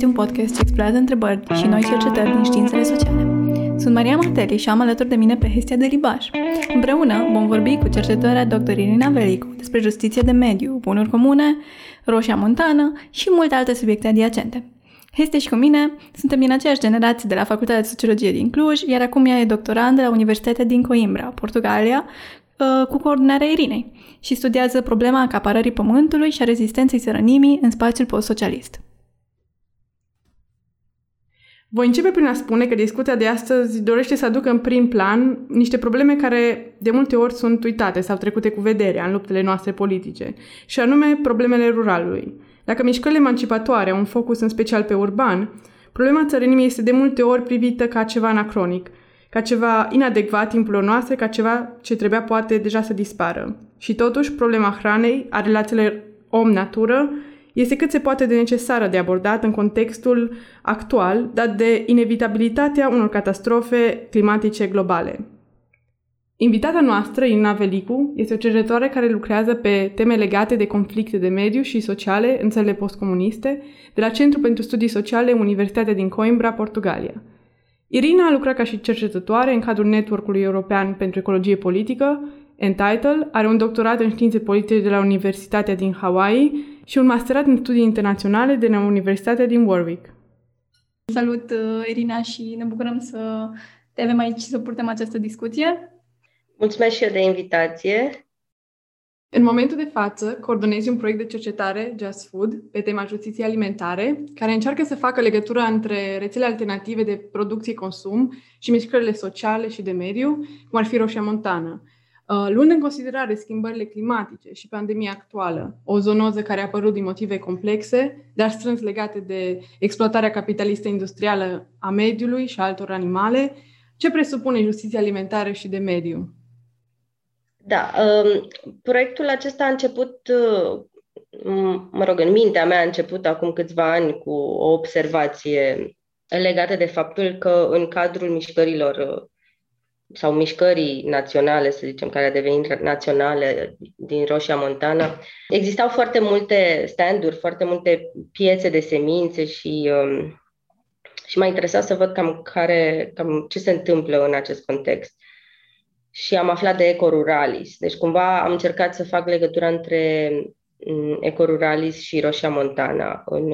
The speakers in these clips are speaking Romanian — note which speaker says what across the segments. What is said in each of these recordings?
Speaker 1: este un podcast ce explorează întrebări și noi cercetări din științele sociale. Sunt Maria Marteli și am alături de mine pe Hestia de Libaș. Împreună vom vorbi cu cercetătoarea dr. Irina Velicu despre justiție de mediu, bunuri comune, roșia montană și multe alte subiecte adiacente. Hestia și cu mine suntem din aceeași generație de la Facultatea de Sociologie din Cluj, iar acum ea e doctorand la Universitatea din Coimbra, Portugalia, uh, cu coordonarea Irinei și studiază problema acaparării pământului și a rezistenței sărănimii în spațiul post-socialist.
Speaker 2: Voi începe prin a spune că discuția de astăzi dorește să aducă în prim plan niște probleme care de multe ori sunt uitate sau trecute cu vederea în luptele noastre politice, și anume problemele ruralului. Dacă mișcările emancipatoare au un focus în special pe urban, problema țărănimii este de multe ori privită ca ceva anacronic, ca ceva inadecvat timpul noastre, ca ceva ce trebuia poate deja să dispară. Și totuși, problema hranei, a relațiilor om-natură, este cât se poate de necesară de abordat în contextul actual, dat de inevitabilitatea unor catastrofe climatice globale. Invitata noastră, Ina Velicu, este o cercetătoare care lucrează pe teme legate de conflicte de mediu și sociale în țările postcomuniste, de la Centru pentru Studii Sociale Universitatea din Coimbra, Portugalia. Irina a lucrat ca și cercetătoare în cadrul Networkului European pentru Ecologie Politică, Entitle, are un doctorat în științe politice de la Universitatea din Hawaii și un masterat în studii internaționale de la Universitatea din Warwick.
Speaker 1: Salut, uh, Irina, și ne bucurăm să te avem aici să purtăm această discuție.
Speaker 3: Mulțumesc și eu de invitație.
Speaker 2: În momentul de față, coordonezi un proiect de cercetare, Just Food, pe tema justiției alimentare, care încearcă să facă legătura între rețele alternative de producție-consum și mișcările sociale și de mediu, cum ar fi Roșia Montană. Uh, luând în considerare schimbările climatice și pandemia actuală, o zonoză care a apărut din motive complexe, dar strâns legate de exploatarea capitalistă industrială a mediului și a altor animale, ce presupune justiția alimentară și de mediu?
Speaker 3: Da, um, proiectul acesta a început, uh, mă rog, în mintea mea a început acum câțiva ani cu o observație legată de faptul că în cadrul mișcărilor uh, sau mișcării naționale, să zicem, care a devenit naționale din Roșia Montana, existau foarte multe stand-uri, foarte multe piețe de semințe și, um, și m-a interesat să văd cam, care, cam ce se întâmplă în acest context și am aflat de Ecoruralis. Deci cumva am încercat să fac legătura între mm, Ecoruralis și Roșia Montana în,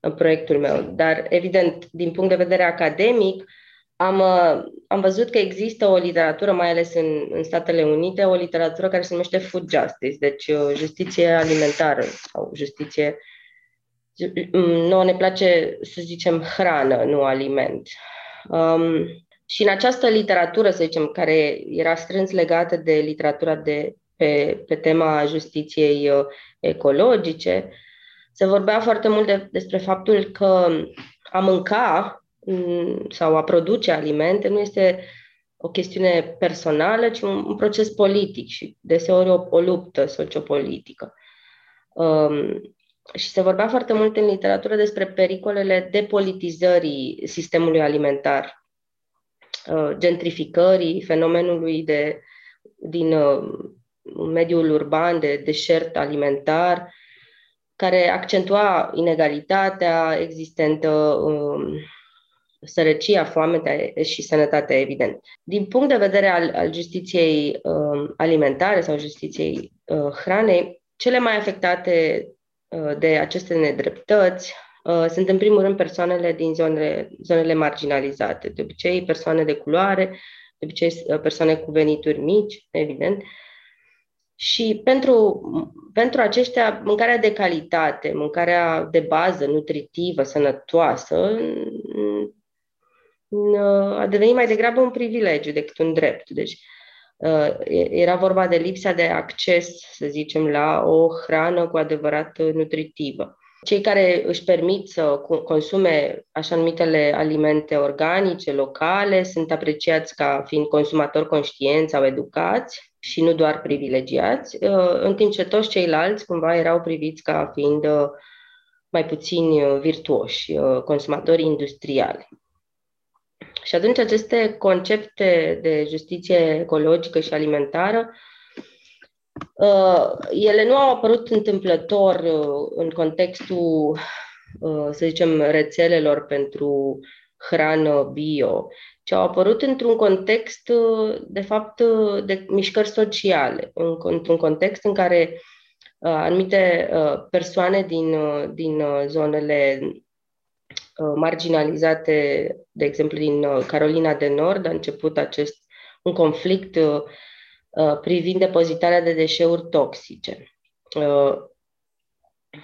Speaker 3: în proiectul meu. Dar, evident, din punct de vedere academic, am, am văzut că există o literatură, mai ales în, în Statele Unite, o literatură care se numește food justice, deci uh, justiție alimentară sau justiție. Mm, nu ne place să zicem hrană, nu aliment. Um, și în această literatură, să zicem, care era strâns legată de literatura de, pe, pe tema justiției uh, ecologice, se vorbea foarte mult de, despre faptul că a mânca mm, sau a produce alimente nu este o chestiune personală, ci un, un proces politic și deseori o, o luptă sociopolitică. Um, și se vorbea foarte mult în literatură despre pericolele depolitizării sistemului alimentar Uh, gentrificării, fenomenului de, din uh, mediul urban de deșert alimentar, care accentua inegalitatea existentă, um, sărăcia, foamea și sănătatea, evident. Din punct de vedere al, al justiției um, alimentare sau justiției uh, hranei, cele mai afectate de aceste nedreptăți Uh, sunt în primul rând persoanele din zonele, zonele marginalizate, de obicei persoane de culoare, de obicei uh, persoane cu venituri mici, evident. Și pentru, pentru aceștia, mâncarea de calitate, mâncarea de bază, nutritivă, sănătoasă, a devenit mai degrabă un privilegiu decât un drept. Deci, uh, era vorba de lipsa de acces, să zicem, la o hrană cu adevărat nutritivă. Cei care își permit să consume așa numitele alimente organice, locale, sunt apreciați ca fiind consumatori conștienți sau educați și nu doar privilegiați, uh, în timp ce toți ceilalți cumva erau priviți ca fiind uh, mai puțini uh, virtuoși, consumatori industriali. Și atunci aceste concepte de justiție ecologică și alimentară Uh, ele nu au apărut întâmplător uh, în contextul să zicem, rețelelor pentru hrană bio, ci au apărut într-un context, de fapt, de mișcări sociale, într-un context în care anumite persoane din, din zonele marginalizate, de exemplu din Carolina de Nord, a început acest un conflict privind depozitarea de deșeuri toxice.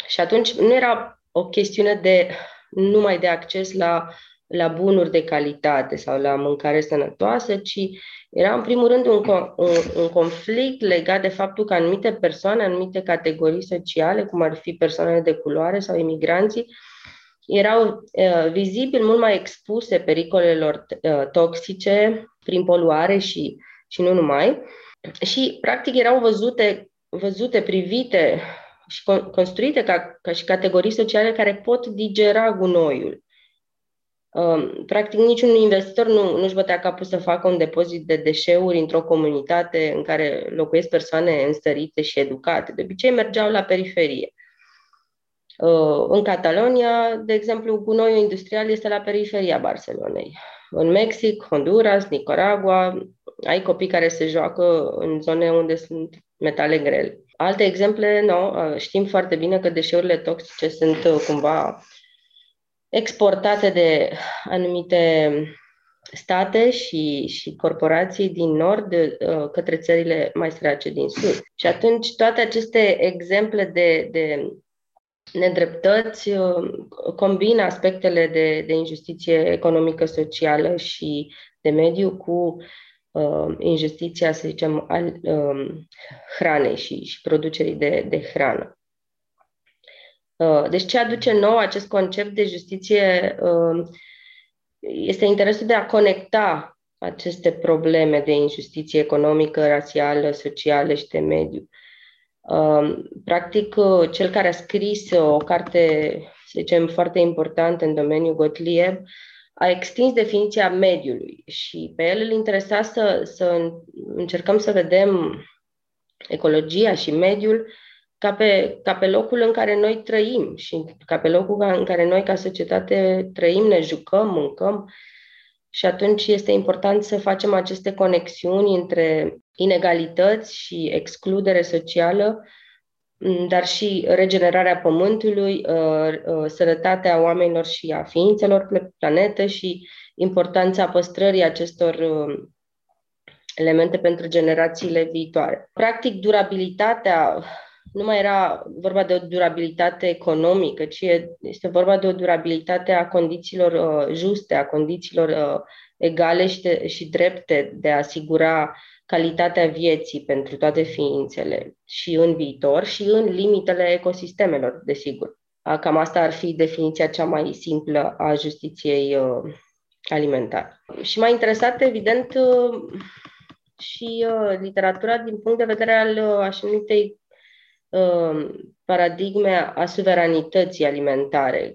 Speaker 3: Și atunci nu era o chestiune de numai de acces la la bunuri de calitate sau la mâncare sănătoasă, ci era în primul rând un, un, un conflict legat de faptul că anumite persoane, anumite categorii sociale, cum ar fi persoanele de culoare sau imigranții, erau uh, vizibil mult mai expuse pericolelor uh, toxice prin poluare și, și nu numai. Și, practic, erau văzute, văzute privite și construite ca, ca și categorii sociale care pot digera gunoiul. Um, practic, niciun investitor nu, nu-și bătea capul să facă un depozit de deșeuri într-o comunitate în care locuiesc persoane înstărite și educate. De obicei, mergeau la periferie. Uh, în Catalonia, de exemplu, gunoiul industrial este la periferia Barcelonei. În Mexic, Honduras, Nicaragua, ai copii care se joacă în zone unde sunt metale grele. Alte exemple, nu, uh, știm foarte bine că deșeurile toxice sunt uh, cumva exportate de anumite state și, și corporații din nord uh, către țările mai sărace din sud. Și atunci toate aceste exemple de, de nedreptăți uh, combină aspectele de, de injustiție economică, socială și de mediu cu uh, injustiția, să zicem, al uh, hranei și, și producerii de, de hrană. Uh, deci ce aduce nou acest concept de justiție uh, este interesul de a conecta aceste probleme de injustiție economică, rasială, socială și de mediu. Uh, practic, cel care a scris o carte, să zicem, foarte importantă în domeniul Gottlieb, a extins definiția mediului și pe el îl interesa să, să încercăm să vedem ecologia și mediul ca pe, ca pe locul în care noi trăim și ca pe locul în care noi ca societate trăim, ne jucăm, mâncăm. Și atunci este important să facem aceste conexiuni între inegalități și excludere socială, dar și regenerarea pământului, uh, uh, sănătatea oamenilor și a ființelor pe planetă și importanța păstrării acestor uh, elemente pentru generațiile viitoare. Practic, durabilitatea nu mai era vorba de o durabilitate economică, ci este vorba de o durabilitate a condițiilor uh, juste, a condițiilor uh, egale și, de, și drepte de a asigura calitatea vieții pentru toate ființele și în viitor și în limitele ecosistemelor, desigur. Cam asta ar fi definiția cea mai simplă a justiției uh, alimentare. Și m-a interesat, evident, uh, și uh, literatura din punct de vedere al uh, așa numitei Um, paradigme a suveranității alimentare,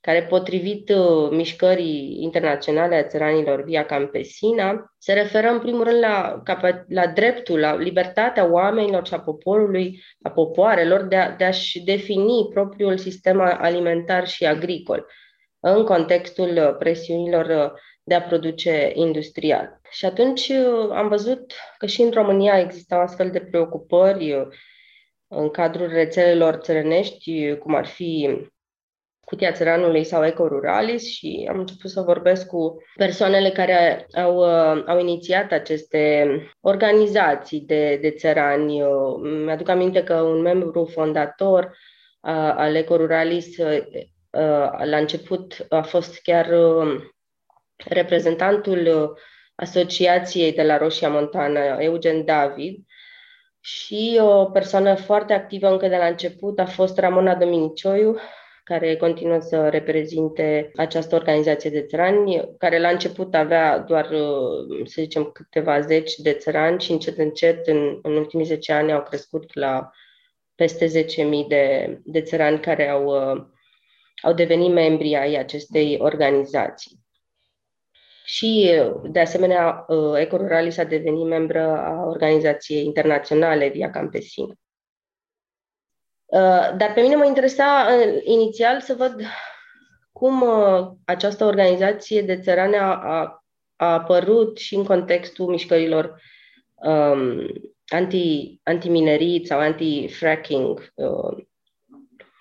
Speaker 3: care potrivit uh, mișcării internaționale a țăranilor via campesina, se referă în primul rând la, la dreptul, la libertatea oamenilor și a poporului, a popoarelor de, a, de a-și defini propriul sistem alimentar și agricol în contextul presiunilor uh, de a produce industrial. Și atunci uh, am văzut că și în România existau astfel de preocupări în cadrul rețelelor țărănești, cum ar fi Cutia Țăranului sau Eco Ruralis și am început să vorbesc cu persoanele care au, au inițiat aceste organizații de, de țărani. Mi-aduc aminte că un membru fondator al Eco Ruralis la început a fost chiar reprezentantul asociației de la Roșia Montană, Eugen David, și o persoană foarte activă încă de la început a fost Ramona Dominicioiu, care continuă să reprezinte această organizație de țărani, care la început avea doar, să zicem, câteva zeci de țărani și încet, încet, în, în ultimii 10 ani au crescut la peste 10.000 de, de țărani care au, au devenit membri ai acestei organizații. Și, de asemenea, Ecoruralis a devenit membră a Organizației Internaționale Via Campesina. Dar pe mine mă interesa inițial să văd cum uh, această organizație de țărane a, a, a apărut și în contextul mișcărilor um, anti, anti-minerit sau anti-fracking uh,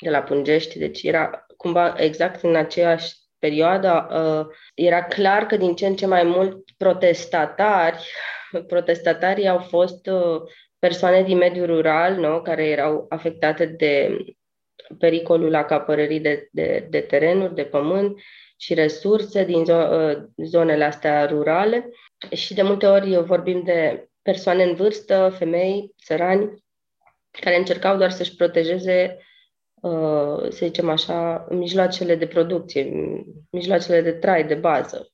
Speaker 3: de la Pungești. Deci era cumva exact în aceeași perioadă, uh, era clar că din ce în ce mai mult protestatari, protestatarii au fost uh, persoane din mediul rural, nu? care erau afectate de pericolul acapărării de, de, de terenuri, de pământ și resurse din zo- uh, zonele astea rurale. Și de multe ori vorbim de persoane în vârstă, femei, țărani, care încercau doar să-și protejeze, uh, să zicem așa, mijloacele de producție, mijloacele de trai, de bază,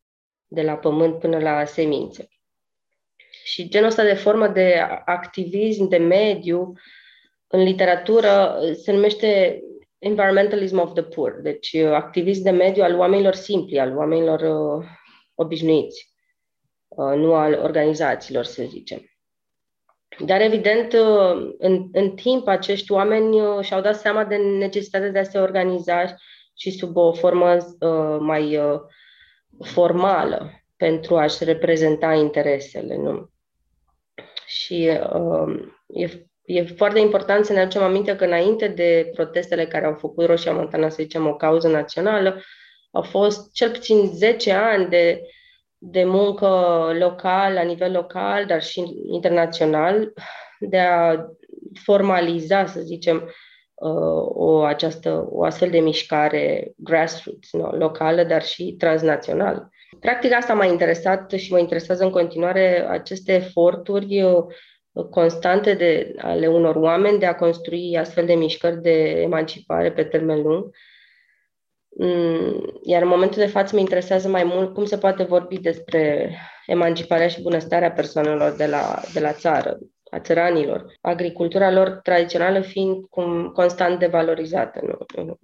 Speaker 3: de la pământ până la semințe. Și genul ăsta de formă de activism de mediu în literatură se numește environmentalism of the poor, deci uh, activism de mediu al oamenilor simpli, al oamenilor uh, obișnuiți, uh, nu al organizațiilor, să zicem. Dar, evident, uh, în, în timp, acești oameni uh, și-au dat seama de necesitatea de a se organiza și sub o formă uh, mai uh, formală pentru a-și reprezenta interesele. Nu? Și uh, e, e foarte important să ne aducem aminte că înainte de protestele care au făcut Roșia Montana, să zicem, o cauză națională, au fost cel puțin 10 ani de, de muncă local, la nivel local, dar și internațional, de a formaliza, să zicem, uh, o, această, o astfel de mișcare grassroots, no? locală, dar și transnațională. Practic asta m-a interesat și mă interesează în continuare aceste eforturi uh, constante de, ale unor oameni de a construi astfel de mișcări de emancipare pe termen lung. Mm, iar în momentul de față mă interesează mai mult cum se poate vorbi despre emanciparea și bunăstarea persoanelor de la, de la țară, a țăranilor, agricultura lor tradițională fiind cum constant devalorizată, nu?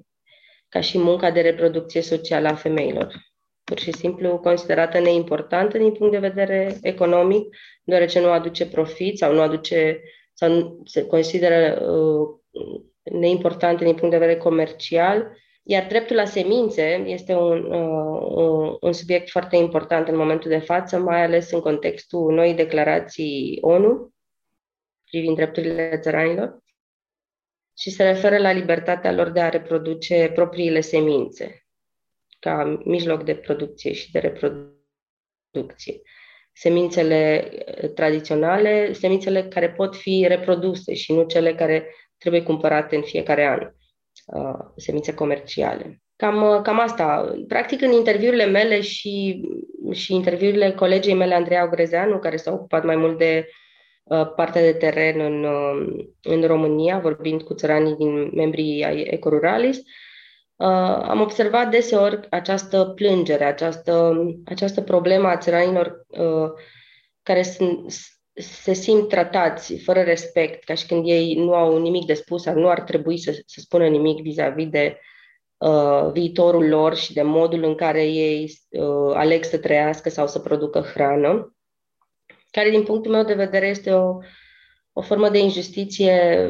Speaker 3: ca și munca de reproducție socială a femeilor pur și simplu considerată neimportantă din punct de vedere economic, deoarece nu aduce profit sau nu aduce sau se consideră uh, neimportante din punct de vedere comercial. Iar dreptul la semințe este un, uh, un subiect foarte important în momentul de față, mai ales în contextul noii declarații ONU privind drepturile țăranilor și se referă la libertatea lor de a reproduce propriile semințe ca mijloc de producție și de reproducție. Semințele eh, tradiționale, semințele care pot fi reproduse și nu cele care trebuie cumpărate în fiecare an, uh, semințe comerciale. Cam, uh, cam asta. Practic, în interviurile mele și, și interviurile colegii mele, Andreea Ogrezeanu, care s-a ocupat mai mult de uh, partea de teren în, uh, în România, vorbind cu țăranii din membrii ai Ecoruralis, uh, Uh, am observat deseori această plângere, această, această problemă a țăranilor uh, care sunt, se simt tratați fără respect, ca și când ei nu au nimic de spus sau nu ar trebui să, să spună nimic vis-a-vis de uh, viitorul lor și de modul în care ei uh, aleg să trăiască sau să producă hrană, care din punctul meu de vedere este o, o formă de injustiție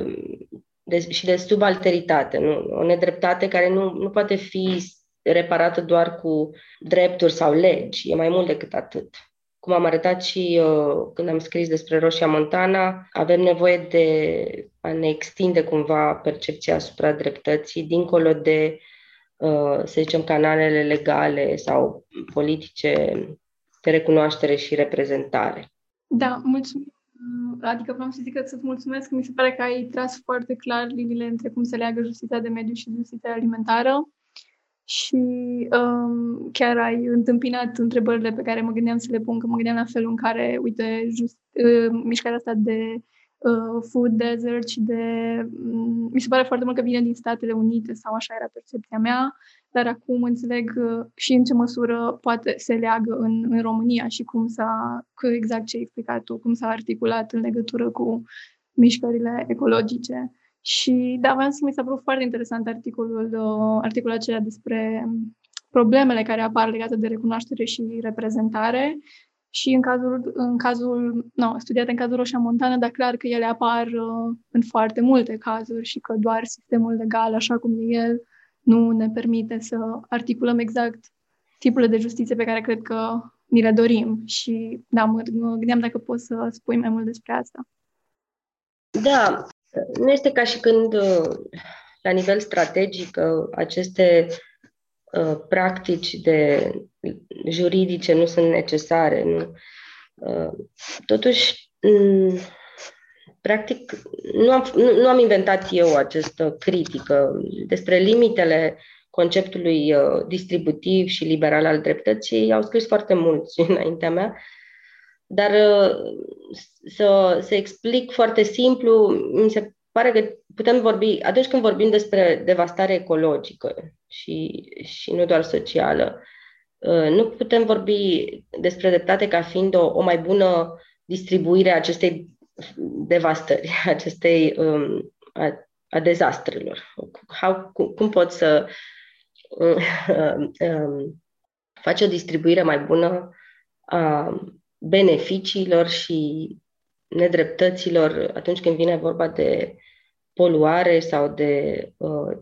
Speaker 3: de, și de subalteritate, nu? o nedreptate care nu, nu poate fi reparată doar cu drepturi sau legi, e mai mult decât atât. Cum am arătat și uh, când am scris despre Roșia Montana, avem nevoie de a ne extinde cumva percepția asupra dreptății, dincolo de, uh, să zicem, canalele legale sau politice de recunoaștere și reprezentare.
Speaker 1: Da, mulțumim Mm, adică vreau să zic că să-ți mulțumesc, că mi se pare că ai tras foarte clar liniile între cum se leagă justiția de mediu și justiția alimentară. Și um, chiar ai întâmpinat întrebările pe care mă gândeam să le pun, că mă gândeam la felul în care, uite, just, uh, mișcarea asta de uh, food desert și de... Um, mi se pare foarte mult că vine din Statele Unite sau așa era percepția mea, dar acum înțeleg uh, și în ce măsură poate se leagă în, în România și cum s-a, cu exact ce ai explicat tu, cum s-a articulat în legătură cu mișcările ecologice. Și da, vreau să mi s-a părut foarte interesant articolul, uh, articolul acela despre problemele care apar legate de recunoaștere și reprezentare și în cazul, în cazul no, studiat în cazul Roșia Montană, dar clar că ele apar uh, în foarte multe cazuri și că doar sistemul legal, așa cum e el, nu ne permite să articulăm exact tipurile de justiție pe care cred că ni le dorim. Și da, mă, mă gândeam dacă poți să spui mai mult despre asta.
Speaker 3: Da, nu este ca și când la nivel strategic aceste uh, practici de juridice nu sunt necesare. Nu? Uh, totuși, m- practic, nu am, nu, nu am inventat eu această critică despre limitele conceptului uh, distributiv și liberal al dreptății. Au scris foarte mulți înaintea mea, dar uh, să, să explic foarte simplu, mi se pare că putem vorbi, atunci când vorbim despre devastare ecologică și, și nu doar socială, uh, nu putem vorbi despre dreptate ca fiind o, o mai bună distribuire a acestei devastări, acestei um, a, a dezastrelor. How, cum, cum pot să um, um, faci o distribuire mai bună a beneficiilor și nedreptăților atunci când vine vorba de poluare sau de, uh,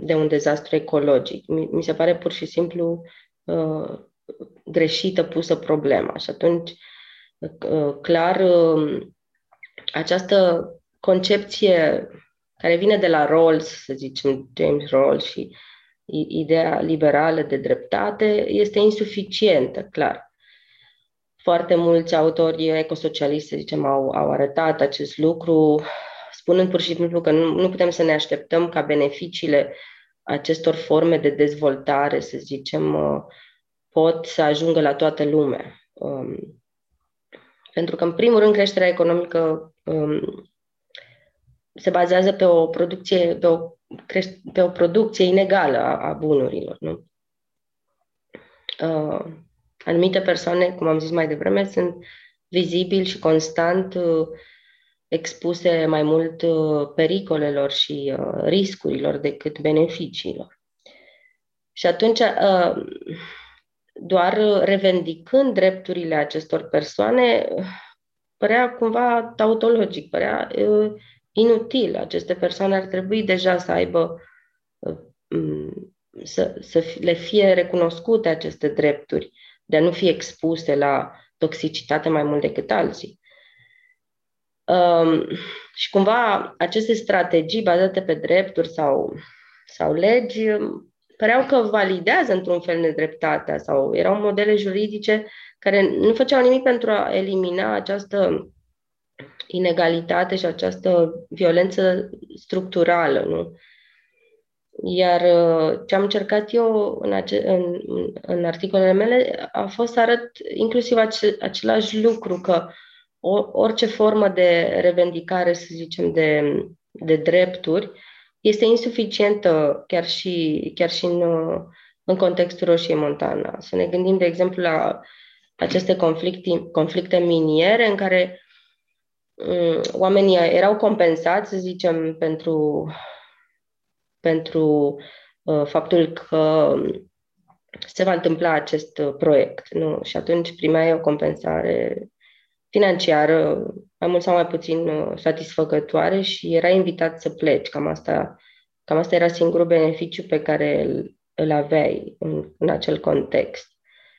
Speaker 3: de un dezastru ecologic. Mi se pare pur și simplu uh, greșită pusă problema. Și atunci, uh, clar, um, această concepție care vine de la Rawls, să zicem, James Rawls și ideea liberală de dreptate, este insuficientă, clar. Foarte mulți autori ecosocialiști, să zicem, au, au arătat acest lucru, spunând pur și simplu că nu, nu putem să ne așteptăm ca beneficiile acestor forme de dezvoltare, să zicem, uh, pot să ajungă la toată lumea. Um, pentru că, în primul rând, creșterea economică um, se bazează pe o producție, pe o, pe o producție inegală a, a bunurilor. Nu? Uh, anumite persoane, cum am zis mai devreme, sunt vizibil și constant uh, expuse mai mult uh, pericolelor și uh, riscurilor decât beneficiilor. Și atunci, uh, doar revendicând drepturile acestor persoane, părea cumva tautologic, părea inutil. Aceste persoane ar trebui deja să aibă, să, să le fie recunoscute aceste drepturi, de a nu fi expuse la toxicitate mai mult decât alții. Um, și cumva aceste strategii bazate pe drepturi sau, sau legi um, păreau că validează într-un fel nedreptatea sau erau modele juridice care nu făceau nimic pentru a elimina această inegalitate și această violență structurală, nu? Iar uh, ce am încercat eu în, ace- în, în articolele mele a fost să arăt inclusiv ace- același lucru, că orice formă de revendicare, să zicem, de, de drepturi, este insuficientă chiar și, chiar și în, în contextul Roșiei Montana. Să ne gândim, de exemplu, la aceste conflicte, conflicte miniere în care um, oamenii erau compensați, să zicem, pentru, pentru uh, faptul că se va întâmpla acest proiect. Nu? Și atunci primeai o compensare financiară, mai mult sau mai puțin uh, satisfăcătoare și era invitat să pleci. Cam asta, cam asta era singurul beneficiu pe care îl, îl aveai în, în acel context.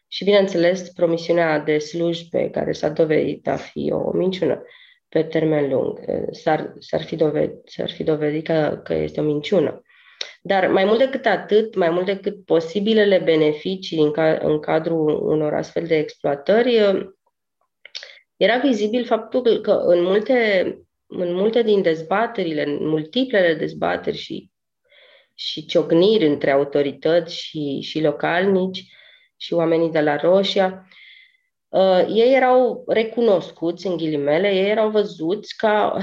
Speaker 3: Și, bineînțeles, promisiunea de slujbe, care s-a dovedit a fi o minciună pe termen lung, uh, s-ar, s-ar, fi, dovedit, s-ar fi dovedit că, că este o minciună. Dar mai mult decât atât, mai mult decât posibilele beneficii în, ca, în cadrul unor astfel de exploatări, uh, era vizibil faptul că în multe, în multe din dezbaterile, în multiplele dezbateri și, și ciocniri între autorități și, și localnici și oamenii de la Roșia, uh, ei erau recunoscuți, în ghilimele, ei erau văzuți ca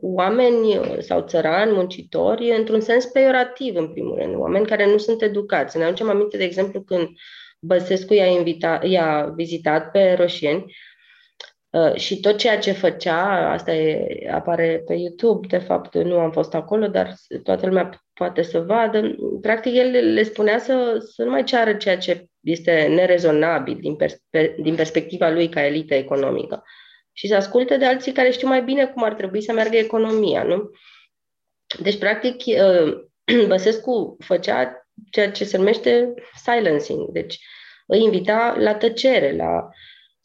Speaker 3: oameni sau țărani, muncitori, într-un sens peiorativ, în primul rând, oameni care nu sunt educați. Ne aducem aminte, de exemplu, când Băsescu i-a, invita, i-a vizitat pe roșieni, Uh, și tot ceea ce făcea, asta e, apare pe YouTube, de fapt nu am fost acolo, dar toată lumea poate să vadă, practic el le spunea să, să nu mai ceară ceea ce este nerezonabil din, perspe- din perspectiva lui ca elită economică. Și să asculte de alții care știu mai bine cum ar trebui să meargă economia, nu? Deci, practic, uh, Băsescu făcea ceea ce se numește silencing, deci îi invita la tăcere, la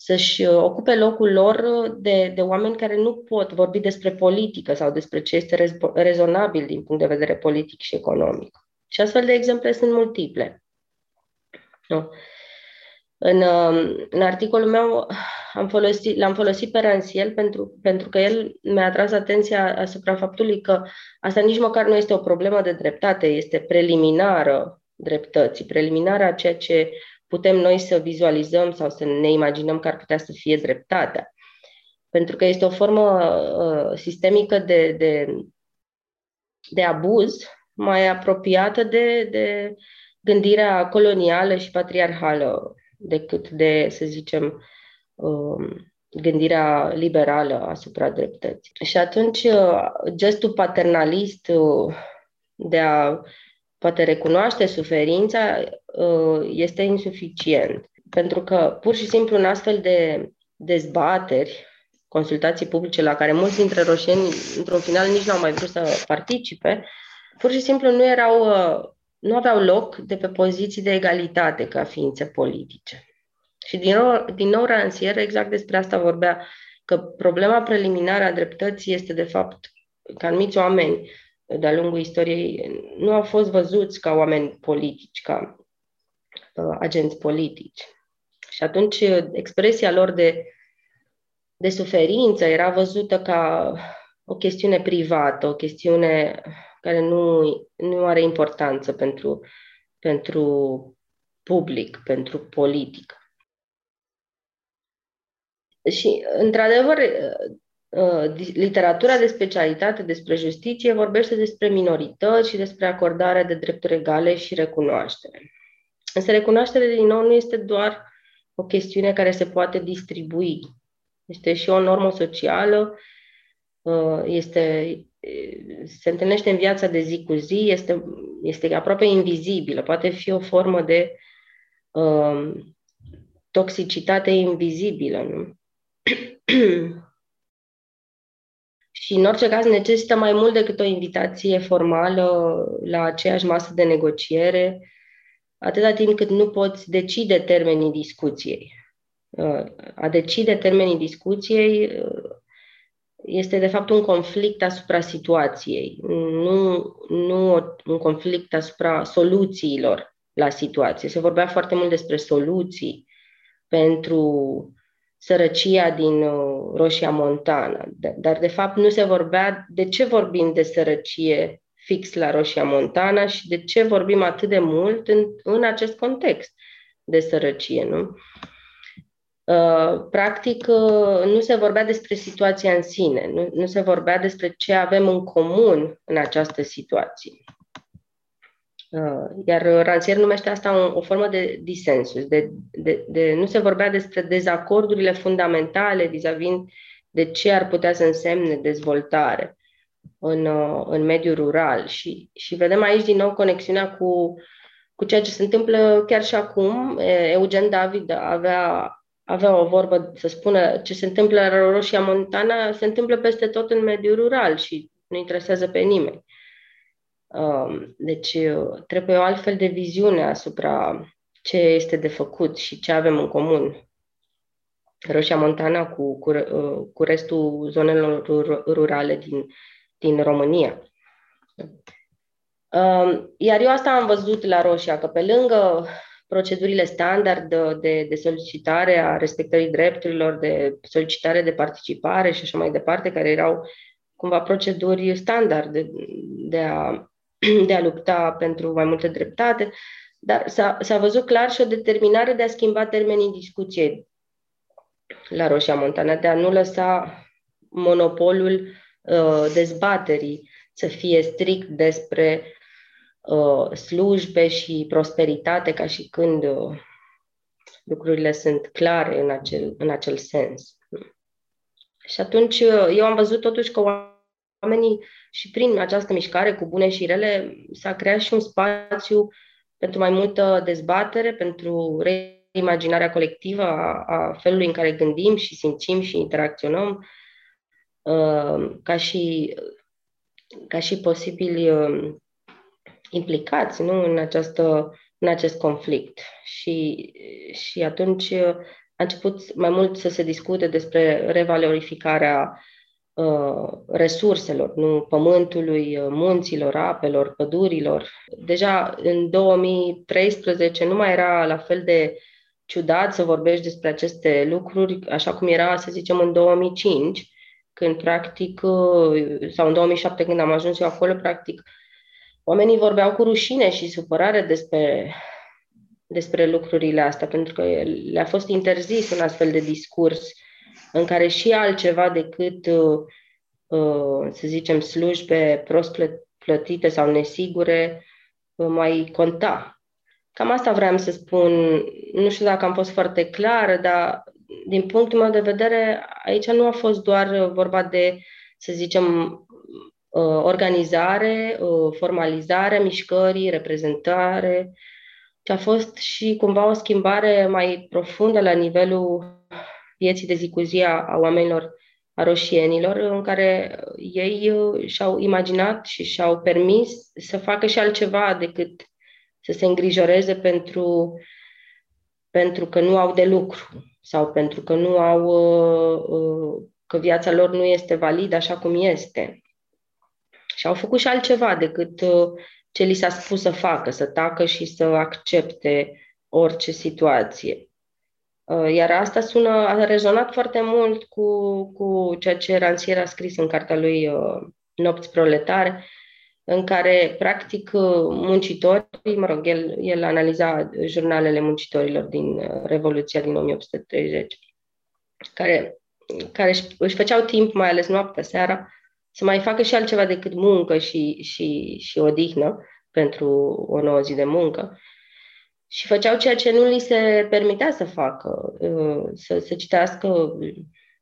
Speaker 3: să-și ocupe locul lor de, de oameni care nu pot vorbi despre politică sau despre ce este rezonabil din punct de vedere politic și economic. Și astfel de exemple sunt multiple. Nu. În, um, în articolul meu am folosit, l-am folosit pe Ransiel pentru, pentru că el mi-a atras atenția asupra faptului că asta nici măcar nu este o problemă de dreptate, este preliminară dreptății, preliminară a ceea ce putem noi să vizualizăm sau să ne imaginăm că ar putea să fie dreptatea. Pentru că este o formă uh, sistemică de, de, de abuz mai apropiată de, de gândirea colonială și patriarhală decât de, să zicem, um, gândirea liberală asupra dreptății. Și atunci uh, gestul paternalist uh, de a poate recunoaște suferința uh, este insuficient. Pentru că pur și simplu în astfel de dezbateri, consultații publice la care mulți dintre roșieni, într-un final, nici nu au mai vrut să participe, pur și simplu nu erau nu aveau loc de pe poziții de egalitate ca ființe politice. Și din nou, din nou Rancière exact despre asta vorbea, că problema preliminară a dreptății este de fapt că anumiți oameni de-a lungul istoriei nu au fost văzuți ca oameni politici, ca uh, agenți politici. Și atunci expresia lor de, de suferință era văzută ca o chestiune privată, o chestiune care nu, nu are importanță pentru, pentru public, pentru politică. Și, într-adevăr, uh, literatura de specialitate despre justiție vorbește despre minorități și despre acordarea de drepturi egale și recunoaștere. Însă recunoașterea, din nou, nu este doar o chestiune care se poate distribui. Este și o normă socială, uh, este se întâlnește în viața de zi cu zi, este, este aproape invizibilă, poate fi o formă de uh, toxicitate invizibilă. Nu? și în orice caz necesită mai mult decât o invitație formală la aceeași masă de negociere, atâta timp cât nu poți decide termenii discuției. Uh, a decide termenii discuției uh, este de fapt un conflict asupra situației, nu, nu un conflict asupra soluțiilor la situație. Se vorbea foarte mult despre soluții pentru sărăcia din uh, Roșia Montana, dar de fapt nu se vorbea de ce vorbim de sărăcie fix la Roșia Montana și de ce vorbim atât de mult în, în acest context de sărăcie. Nu? Uh, practic, uh, nu se vorbea despre situația în sine, nu, nu se vorbea despre ce avem în comun în această situație. Uh, iar Rancière numește asta o, o formă de disensus, de, de, de, nu se vorbea despre dezacordurile fundamentale vis-a-vis de ce ar putea să însemne dezvoltare în, în mediul rural. Și, și vedem aici din nou conexiunea cu, cu ceea ce se întâmplă chiar și acum. Eugen David avea avea o vorbă să spună ce se întâmplă la Roșia Montana, se întâmplă peste tot în mediul rural și nu interesează pe nimeni. Um, deci trebuie o altfel de viziune asupra ce este de făcut și ce avem în comun. Roșia Montana cu, cu, cu restul zonelor rurale din, din România. Um, iar eu asta am văzut la Roșia, că pe lângă procedurile standard de, de, de solicitare a respectării drepturilor, de solicitare de participare și așa mai departe, care erau cumva proceduri standard de, de, a, de a lupta pentru mai multe dreptate, dar s-a, s-a văzut clar și o determinare de a schimba termenii discuției la Roșia Montana, de a nu lăsa monopolul uh, dezbaterii să fie strict despre uh, slujbe și prosperitate, ca și când uh, lucrurile sunt clare în acel, în acel sens. Și atunci uh, eu am văzut totuși că oamenii și prin această mișcare cu bune și rele s-a creat și un spațiu pentru mai multă dezbatere, pentru reimaginarea colectivă a, a felului în care gândim și simțim și interacționăm, uh, ca și, ca și posibili uh, implicați nu, în, această, în acest conflict. Și, și atunci a început mai mult să se discute despre revalorificarea uh, resurselor, nu pământului, uh, munților, apelor, pădurilor. Deja în 2013 nu mai era la fel de ciudat să vorbești despre aceste lucruri, așa cum era, să zicem, în 2005, când practic, uh, sau în 2007 când am ajuns eu acolo, practic, oamenii vorbeau cu rușine și supărare despre despre lucrurile astea, pentru că le-a fost interzis un astfel de discurs în care și altceva decât, uh, uh, să zicem, slujbe prost plătite sau nesigure uh, mai conta. Cam asta vreau să spun. Nu știu dacă am fost foarte clară, dar din punctul meu de vedere, aici nu a fost doar vorba de, să zicem, organizare, formalizare mișcării, reprezentare, ci a fost și cumva o schimbare mai profundă la nivelul vieții de zi cu zi a, a oamenilor, a roșienilor, în care ei uh, și-au imaginat și și-au permis să facă și altceva decât să se îngrijoreze pentru, pentru că nu au de lucru sau pentru că nu au uh, uh, că viața lor nu este validă așa cum este. Și au făcut și altceva decât ce li s-a spus să facă, să tacă și să accepte orice situație. Uh, iar asta sună, a rezonat foarte mult cu, cu ceea ce Rancier a scris în cartea lui uh, Nopți proletare, în care, practic, uh, muncitorii, mă rog, el, el analiza jurnalele muncitorilor din Revoluția din 1830, care, care își făceau timp, mai ales noaptea, seara, să mai facă și altceva decât muncă și, și, și odihnă pentru o nouă zi de muncă. Și făceau ceea ce nu li se permitea să facă, uh, să, să citească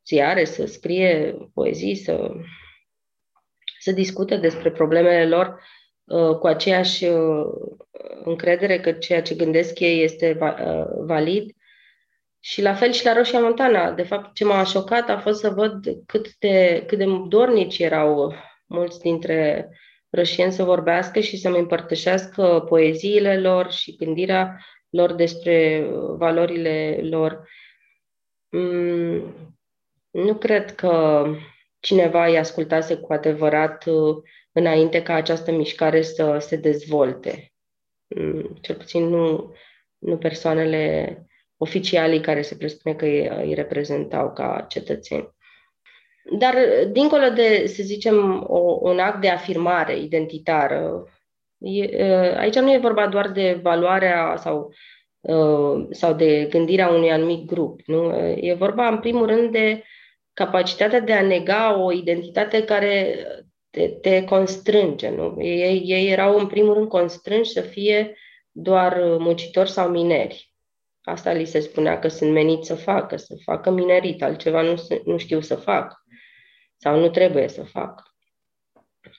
Speaker 3: ziare, să scrie poezii, să, să discute despre problemele lor uh, cu aceeași uh, încredere că ceea ce gândesc ei este valid și la fel și la Roșia Montana. De fapt, ce m-a șocat a fost să văd cât de, cât de dornici erau mulți dintre rășieni să vorbească și să-mi împărtășească poeziile lor și gândirea lor despre valorile lor. Mm, nu cred că cineva îi ascultase cu adevărat uh, înainte ca această mișcare să se dezvolte. Mm, cel puțin nu, nu persoanele oficialii care se presupune că îi, îi reprezentau ca cetățeni. Dar, dincolo de, să zicem, o, un act de afirmare identitară, e, aici nu e vorba doar de valoarea sau, sau de gândirea unui anumit grup. Nu? E vorba, în primul rând, de capacitatea de a nega o identitate care te, te constrânge. Nu? Ei, ei erau, în primul rând, constrânși să fie doar muncitori sau mineri. Asta li se spunea că sunt meniți să facă, să facă minerit, altceva nu, nu știu să fac sau nu trebuie să fac.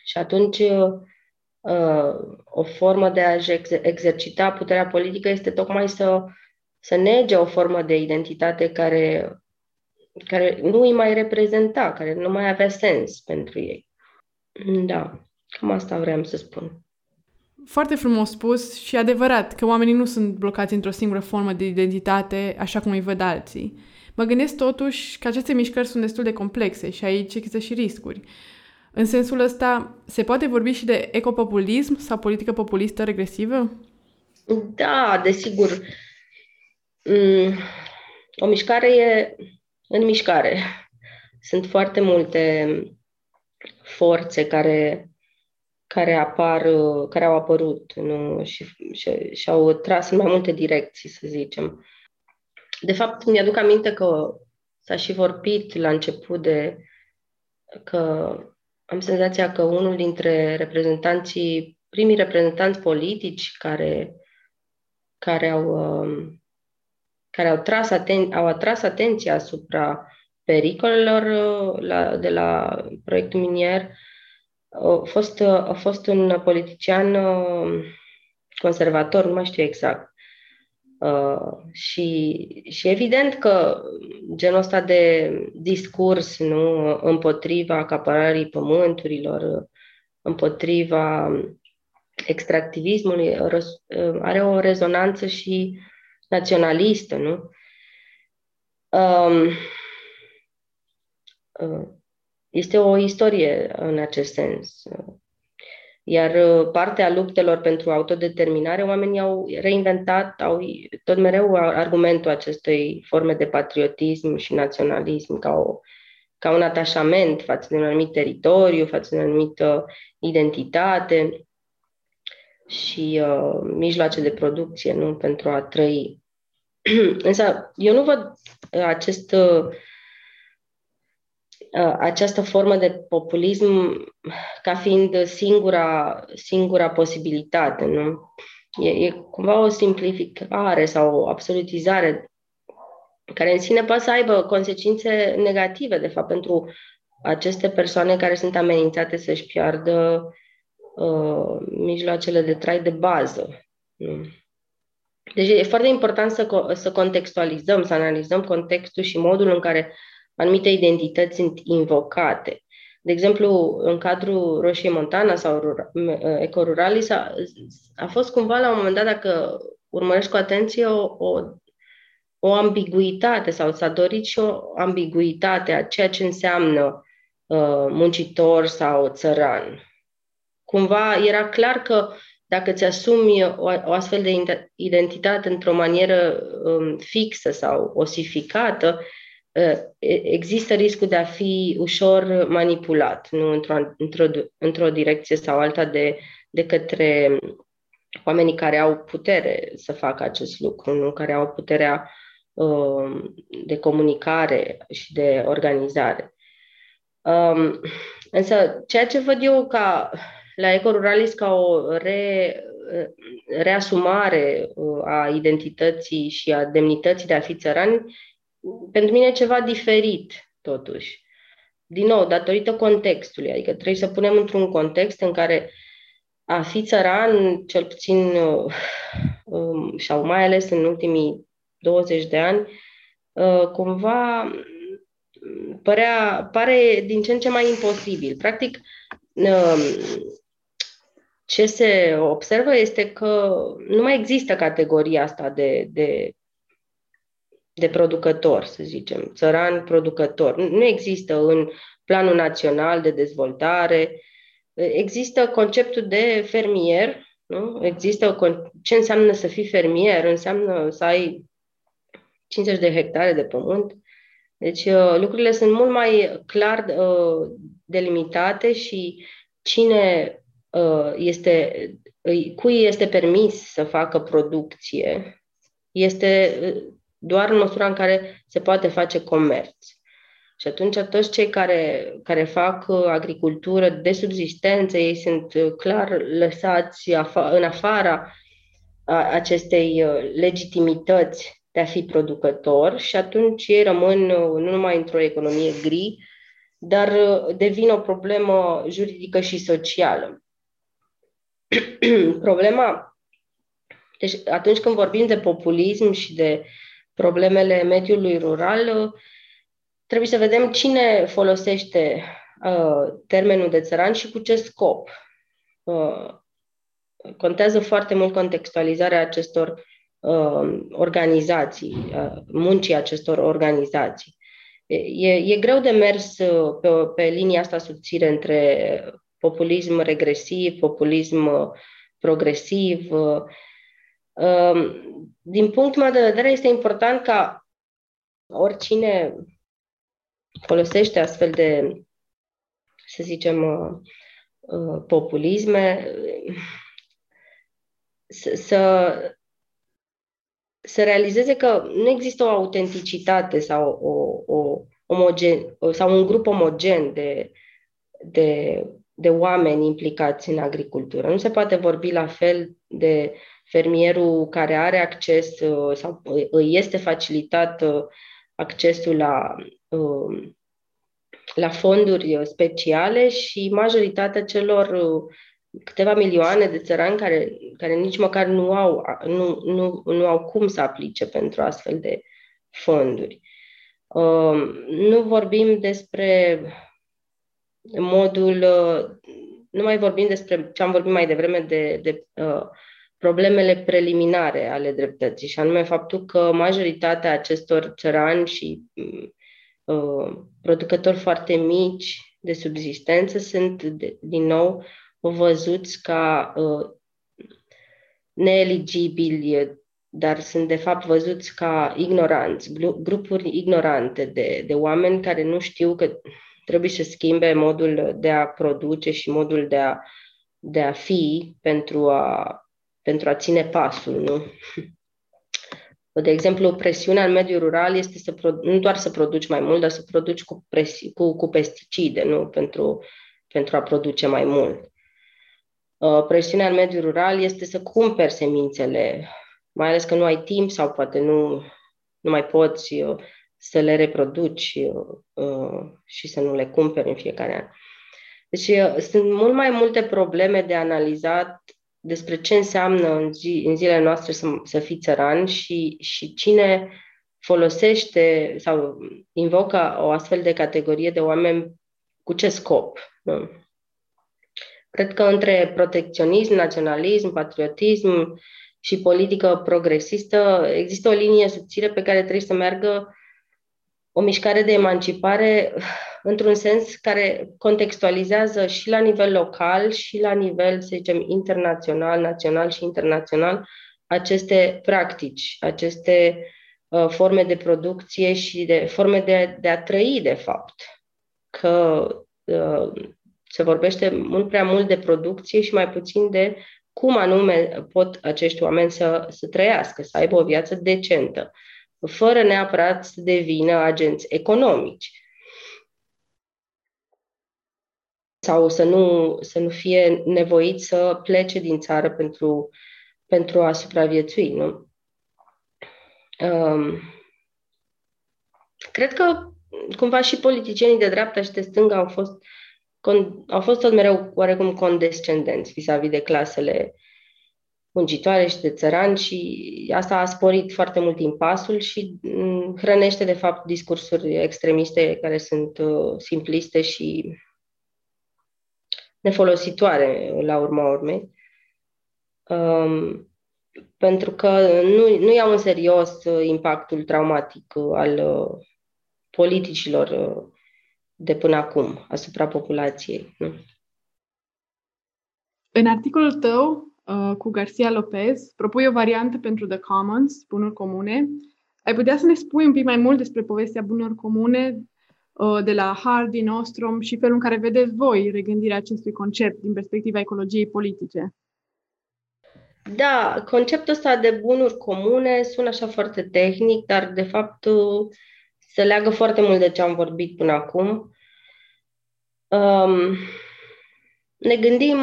Speaker 3: Și atunci uh, o formă de a-și exercita puterea politică este tocmai să, să nege o formă de identitate care, care nu îi mai reprezenta, care nu mai avea sens pentru ei. Da, cam asta vreau să spun.
Speaker 2: Foarte frumos spus și adevărat că oamenii nu sunt blocați într-o singură formă de identitate, așa cum îi văd alții. Mă gândesc totuși că aceste mișcări sunt destul de complexe și aici există și riscuri. În sensul ăsta, se poate vorbi și de ecopopulism sau politică populistă regresivă?
Speaker 3: Da, desigur. Mm, o mișcare e în mișcare. Sunt foarte multe forțe care, care apar, care au apărut nu? Și, și, și au tras în mai multe direcții, să zicem. De fapt, mi-aduc aminte că s-a și vorbit la început de că am senzația că unul dintre reprezentanții, primii reprezentanți politici care, care au, um, care au, tras aten- au atras atenția asupra pericolelor uh, la, de la proiectul minier a fost, a fost un politician uh, conservator, nu mai știu exact, Uh, și, și evident că genul ăsta de discurs nu, împotriva acapărării pământurilor, împotriva extractivismului are o rezonanță și naționalistă, nu? Um, uh, este o istorie în acest sens. Iar uh, partea luptelor pentru autodeterminare, oamenii au reinventat, au tot mereu argumentul acestei forme de patriotism și naționalism ca, o, ca un atașament față de un anumit teritoriu, față de o anumită identitate și uh, mijloace de producție nu pentru a trăi. Însă eu nu văd acest uh, Uh, această formă de populism ca fiind singura, singura posibilitate. Nu? E, e cumva o simplificare sau o absolutizare care în sine poate să aibă consecințe negative, de fapt, pentru aceste persoane care sunt amenințate să-și piardă uh, mijloacele de trai de bază. Nu? Deci e foarte important să, să contextualizăm, să analizăm contextul și modul în care anumite identități sunt invocate. De exemplu, în cadrul Roșiei Montana sau Ecoruralis a, a fost cumva la un moment dat, dacă urmărești cu atenție, o, o, o ambiguitate sau s-a dorit și o ambiguitate a ceea ce înseamnă uh, muncitor sau țăran. Cumva era clar că dacă ți asumi o, o astfel de identitate într-o manieră um, fixă sau osificată, Ă, există riscul de a fi ușor manipulat, nu într-o, într-o, într-o direcție sau alta de, de către oamenii care au putere să facă acest lucru, nu care au puterea uh, de comunicare și de organizare. Um, însă, ceea ce văd eu ca la Eco Ruralis ca o re, reasumare a identității și a demnității de a fi țărani pentru mine e ceva diferit, totuși. Din nou, datorită contextului, adică trebuie să punem într-un context în care a fi țăran, cel puțin, uh, um, sau mai ales în ultimii 20 de ani, uh, cumva părea, pare din ce în ce mai imposibil. Practic, um, ce se observă este că nu mai există categoria asta de, de de producător, să zicem, țăran producător. Nu există în planul național de dezvoltare. Există conceptul de fermier, nu? Există ce înseamnă să fii fermier, înseamnă să ai 50 de hectare de pământ. Deci uh, lucrurile sunt mult mai clar uh, delimitate și cine uh, este, cui este permis să facă producție este doar în măsura în care se poate face comerț. Și atunci toți cei care, care fac uh, agricultură de subsistență, ei sunt uh, clar lăsați în afara acestei uh, legitimități de a fi producător și atunci ei rămân nu numai într-o economie gri, dar devin o problemă juridică și socială. Problema, deci atunci când vorbim de populism și de problemele mediului rural, trebuie să vedem cine folosește uh, termenul de țăran și cu ce scop. Uh, contează foarte mult contextualizarea acestor uh, organizații, uh, muncii acestor organizații. E, e greu de mers uh, pe, pe linia asta subțire între populism regresiv, populism uh, progresiv, uh, Ehm, din punctul meu de vedere, este important ca oricine folosește astfel de, să zicem, uh, uh, populisme, să, să, să realizeze că nu există o autenticitate sau, o, o omogen, sau un grup omogen de, de, de oameni implicați în agricultură. Nu se poate vorbi la fel de fermierul care are acces uh, sau îi este facilitat uh, accesul la, um, la fonduri speciale și majoritatea celor uh, câteva milioane de țărani care, care nici măcar nu au, nu, nu, nu au cum să aplice pentru astfel de fonduri. Um, nu vorbim despre modul nu mai vorbim despre ce am vorbit mai devreme de, de uh, problemele preliminare ale dreptății, și anume faptul că majoritatea acestor țărani și uh, producători foarte mici de subzistență sunt, de, din nou, văzuți ca uh, neeligibili, dar sunt de fapt văzuți ca ignoranți, grupuri ignorante de, de oameni care nu știu că trebuie să schimbe modul de a produce și modul de a, de a fi pentru a, pentru a ține pasul, nu? De exemplu, presiunea în mediul rural este să nu doar să produci mai mult, dar să produci cu, presi- cu, cu pesticide, nu? Pentru, pentru a produce mai mult. Uh, presiunea în mediul rural este să cumperi semințele, mai ales că nu ai timp sau poate nu, nu mai poți uh, să le reproduci uh, și să nu le cumperi în fiecare an. Deci sunt mult mai multe probleme de analizat despre ce înseamnă în, zi, în zilele noastre să, să fii țăran și, și cine folosește sau invocă o astfel de categorie de oameni cu ce scop. Nu? Cred că între protecționism, naționalism, patriotism și politică progresistă există o linie subțire pe care trebuie să meargă o mișcare de emancipare într-un sens care contextualizează și la nivel local și la nivel, să zicem, internațional, național și internațional aceste practici, aceste uh, forme de producție și de forme de, de a trăi, de fapt. Că uh, se vorbește mult prea mult de producție și mai puțin de cum anume pot acești oameni să, să trăiască, să aibă o viață decentă, fără neapărat să devină agenți economici. Sau să nu, să nu fie nevoit să plece din țară pentru, pentru a supraviețui. Nu? Um, cred că cumva și politicienii de dreapta și de stânga au fost uh, con- au fost tot mereu oarecum condescendenți vis-a-vis de clasele muncitoare și de țărani și asta a sporit foarte mult impasul și mm, hrănește, de fapt, discursuri extremiste care sunt uh, simpliste și nefolositoare la urma urmei. Um, pentru că nu, nu iau în serios uh, impactul traumatic uh, al uh, politicilor uh, de până acum asupra populației. Nu?
Speaker 2: În articolul tău uh, cu Garcia Lopez propui o variantă pentru The Commons, bunuri comune. Ai putea să ne spui un pic mai mult despre povestea bunuri comune uh, de la Hardy, Nostrom și felul în care vedeți voi regândirea acestui concept din perspectiva ecologiei politice?
Speaker 3: Da, conceptul ăsta de bunuri comune sună așa foarte tehnic, dar de fapt se leagă foarte mult de ce am vorbit până acum. Um, ne gândim,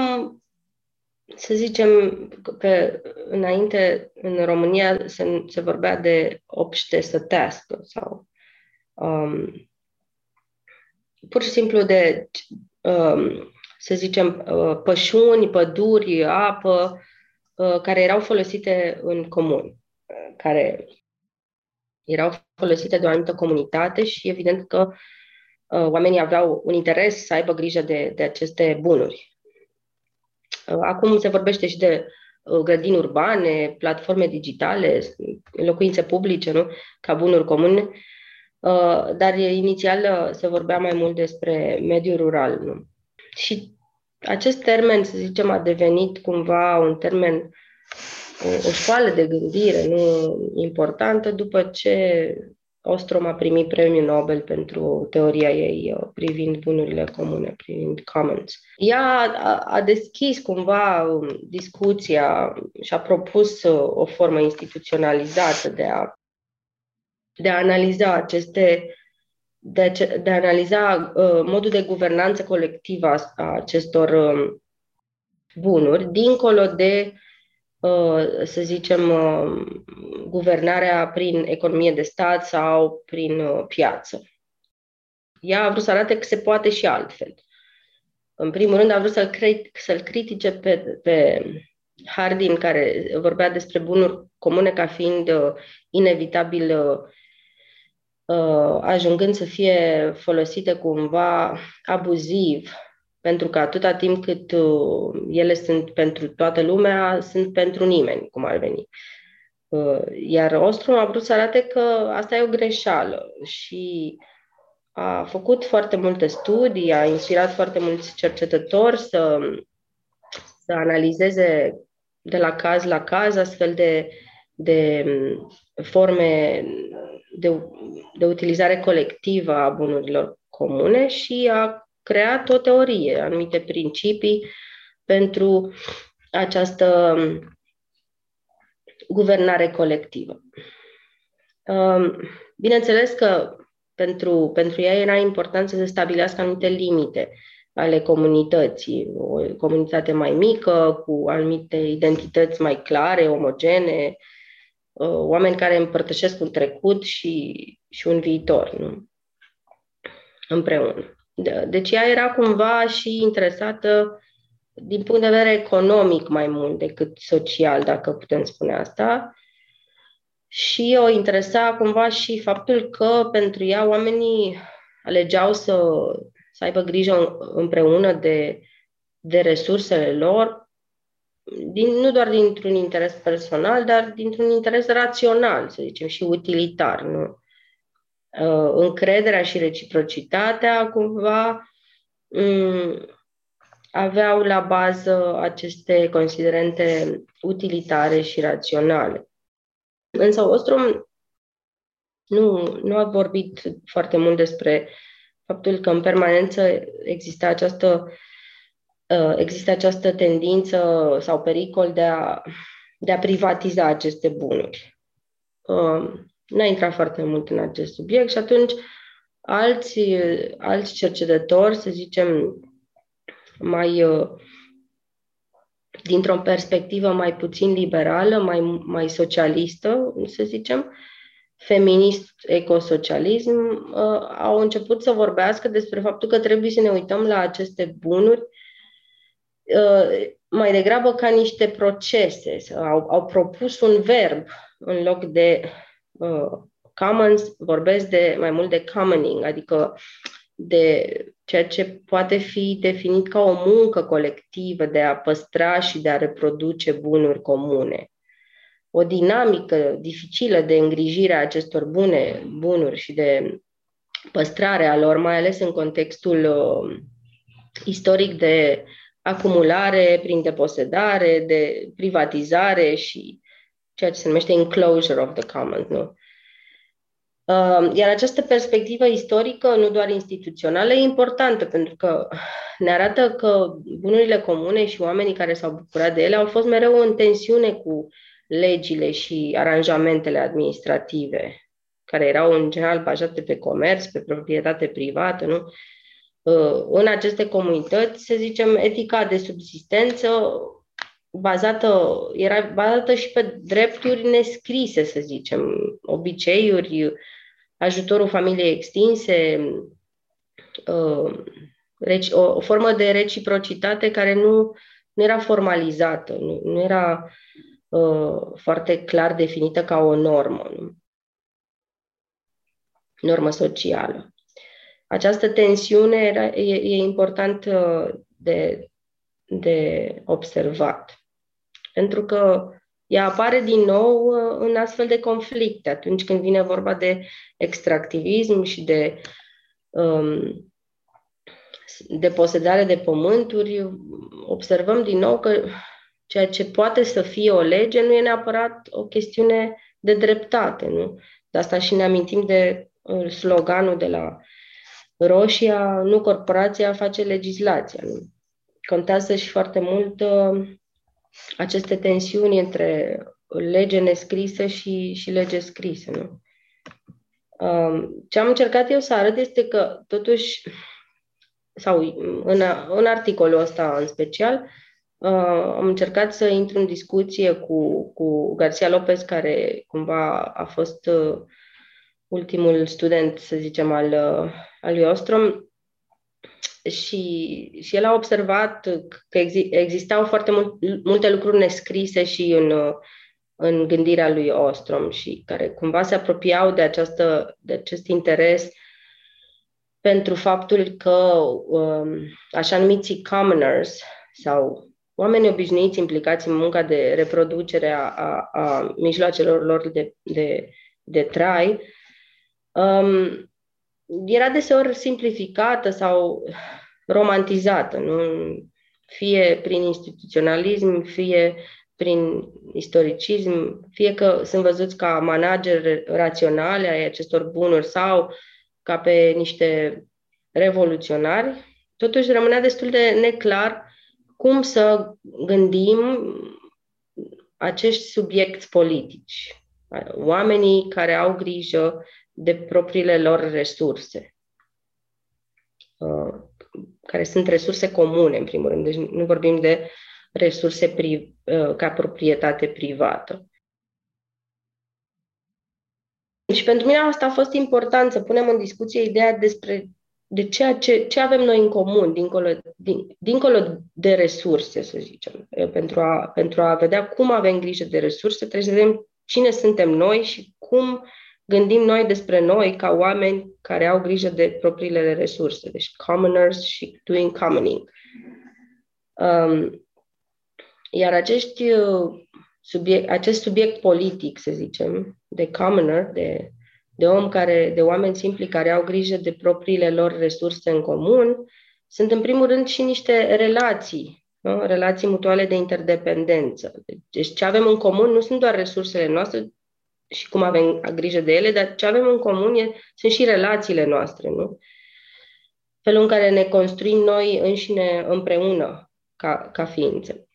Speaker 3: să zicem, că înainte în România se, se vorbea de obște să tească sau um, pur și simplu de, um, să zicem, uh, pășuni, păduri, apă, uh, care erau folosite în comun, care erau folosite de o anumită comunitate și evident că uh, oamenii aveau un interes să aibă grijă de, de aceste bunuri. Uh, acum se vorbește și de uh, grădini urbane, platforme digitale, locuințe publice, nu? ca bunuri comune, uh, dar inițial uh, se vorbea mai mult despre mediul rural. Nu? Și acest termen, să zicem, a devenit cumva un termen o, o școală de gândire nu importantă după ce Ostrom a primit premiul Nobel pentru teoria ei uh, privind bunurile comune, privind commons. Ea a, a deschis cumva um, discuția și a propus uh, o formă instituționalizată de a, de a analiza aceste de, de a analiza uh, modul de guvernanță colectivă a, a acestor uh, bunuri, dincolo de Uh, să zicem, uh, guvernarea prin economie de stat sau prin uh, piață. Ea a vrut să arate că se poate și altfel. În primul rând, a vrut să-l, cre- să-l critique pe, pe Hardin, care vorbea despre bunuri comune ca fiind uh, inevitabil uh, ajungând să fie folosite cumva abuziv pentru că atâta timp cât uh, ele sunt pentru toată lumea, sunt pentru nimeni, cum ar veni. Uh, iar Ostrom a vrut să arate că asta e o greșeală și a făcut foarte multe studii, a inspirat foarte mulți cercetători să, să analizeze de la caz la caz astfel de, de forme de, de utilizare colectivă a bunurilor comune și a creat o teorie, anumite principii pentru această guvernare colectivă. Um, bineînțeles că pentru, pentru ea era important să se stabilească anumite limite ale comunității, o comunitate mai mică, cu anumite identități mai clare, omogene, uh, oameni care împărtășesc un trecut și, și un viitor nu? împreună. Deci ea era cumva și interesată din punct de vedere economic mai mult decât social, dacă putem spune asta. Și o interesa cumva și faptul că pentru ea oamenii alegeau să, să aibă grijă împreună de, de resursele lor, din, nu doar dintr-un interes personal, dar dintr-un interes rațional, să zicem, și utilitar. Nu? Uh, încrederea și reciprocitatea cumva um, aveau la bază aceste considerente utilitare și raționale. Însă Ostrom nu, nu a vorbit foarte mult despre faptul că în permanență există această, uh, există această tendință sau pericol de a, de a privatiza aceste bunuri. Uh, nu a intrat foarte mult în acest subiect și atunci alți, alți cercetători, să zicem, mai uh, dintr-o perspectivă mai puțin liberală, mai, mai socialistă, să zicem, feminist, ecosocialism, uh, au început să vorbească despre faptul că trebuie să ne uităm la aceste bunuri uh, mai degrabă ca niște procese. Au, au propus un verb în loc de uh, commons, vorbesc de mai mult de commoning, adică de ceea ce poate fi definit ca o muncă colectivă de a păstra și de a reproduce bunuri comune. O dinamică dificilă de îngrijire a acestor bune bunuri și de păstrare a lor, mai ales în contextul uh, istoric de acumulare prin deposedare, de privatizare și ceea ce se numește enclosure of the commons, nu? Um, iar această perspectivă istorică, nu doar instituțională, e importantă pentru că ne arată că bunurile comune și oamenii care s-au bucurat de ele au fost mereu în tensiune cu legile și aranjamentele administrative, care erau în general bazate pe comerț, pe proprietate privată, nu? Uh, în aceste comunități, să zicem, etica de subsistență bazată, era bazată și pe drepturi nescrise, să zicem, obiceiuri, ajutorul familiei extinse, uh, o, formă de reciprocitate care nu, nu era formalizată, nu, nu era uh, foarte clar definită ca o normă, nu? normă socială. Această tensiune era, e, e important uh, de, de observat. Pentru că ea apare din nou uh, în astfel de conflicte, atunci când vine vorba de extractivism și de um, de posedare de pământuri, observăm din nou că ceea ce poate să fie o lege nu e neapărat o chestiune de dreptate. Nu? De asta și ne amintim de uh, sloganul de la Roșia, nu corporația face legislația. Nu? Contează și foarte mult uh, aceste tensiuni între lege nescrisă și, și lege scrisă. Nu? Um, ce am încercat eu să arăt este că, totuși, sau în, în articolul ăsta în special, uh, am încercat să intru în discuție cu, cu Garcia Lopez, care cumva a fost uh, ultimul student, să zicem, al, uh, al lui Ostrom, și, și el a observat că exi, existau foarte mult, multe lucruri nescrise și în, în gândirea lui Ostrom și care cumva se apropiau de, această, de acest interes pentru faptul că um, așa numiții commoners sau oamenii obișnuiți implicați în munca de reproducere a, a, a mijloacelor lor de, de, de trai, um, era deseori simplificată sau romantizată, nu? fie prin instituționalism, fie prin istoricism, fie că sunt văzuți ca manageri raționale ai acestor bunuri sau ca pe niște revoluționari, totuși rămânea destul de neclar cum să gândim acești subiecti politici, oamenii care au grijă de propriile lor resurse, uh, care sunt resurse comune, în primul rând, deci nu vorbim de resurse pri, uh, ca proprietate privată. Și pentru mine asta a fost important să punem în discuție ideea despre de ceea ce, ce avem noi în comun, dincolo, din, dincolo de resurse, să zicem. Pentru a, pentru a vedea cum avem grijă de resurse, trebuie să vedem cine suntem noi și cum gândim noi despre noi ca oameni care au grijă de propriile resurse, deci commoners și doing commoning. Um, iar acești, uh, subiect, acest subiect politic, să zicem, de commoner, de de om care, de oameni simpli care au grijă de propriile lor resurse în comun, sunt în primul rând și niște relații, nu? relații mutuale de interdependență. Deci ce avem în comun nu sunt doar resursele noastre și cum avem grijă de ele, dar ce avem în comun e, sunt și relațiile noastre, nu? Felul în care ne construim noi înșine împreună ca, ca ființe.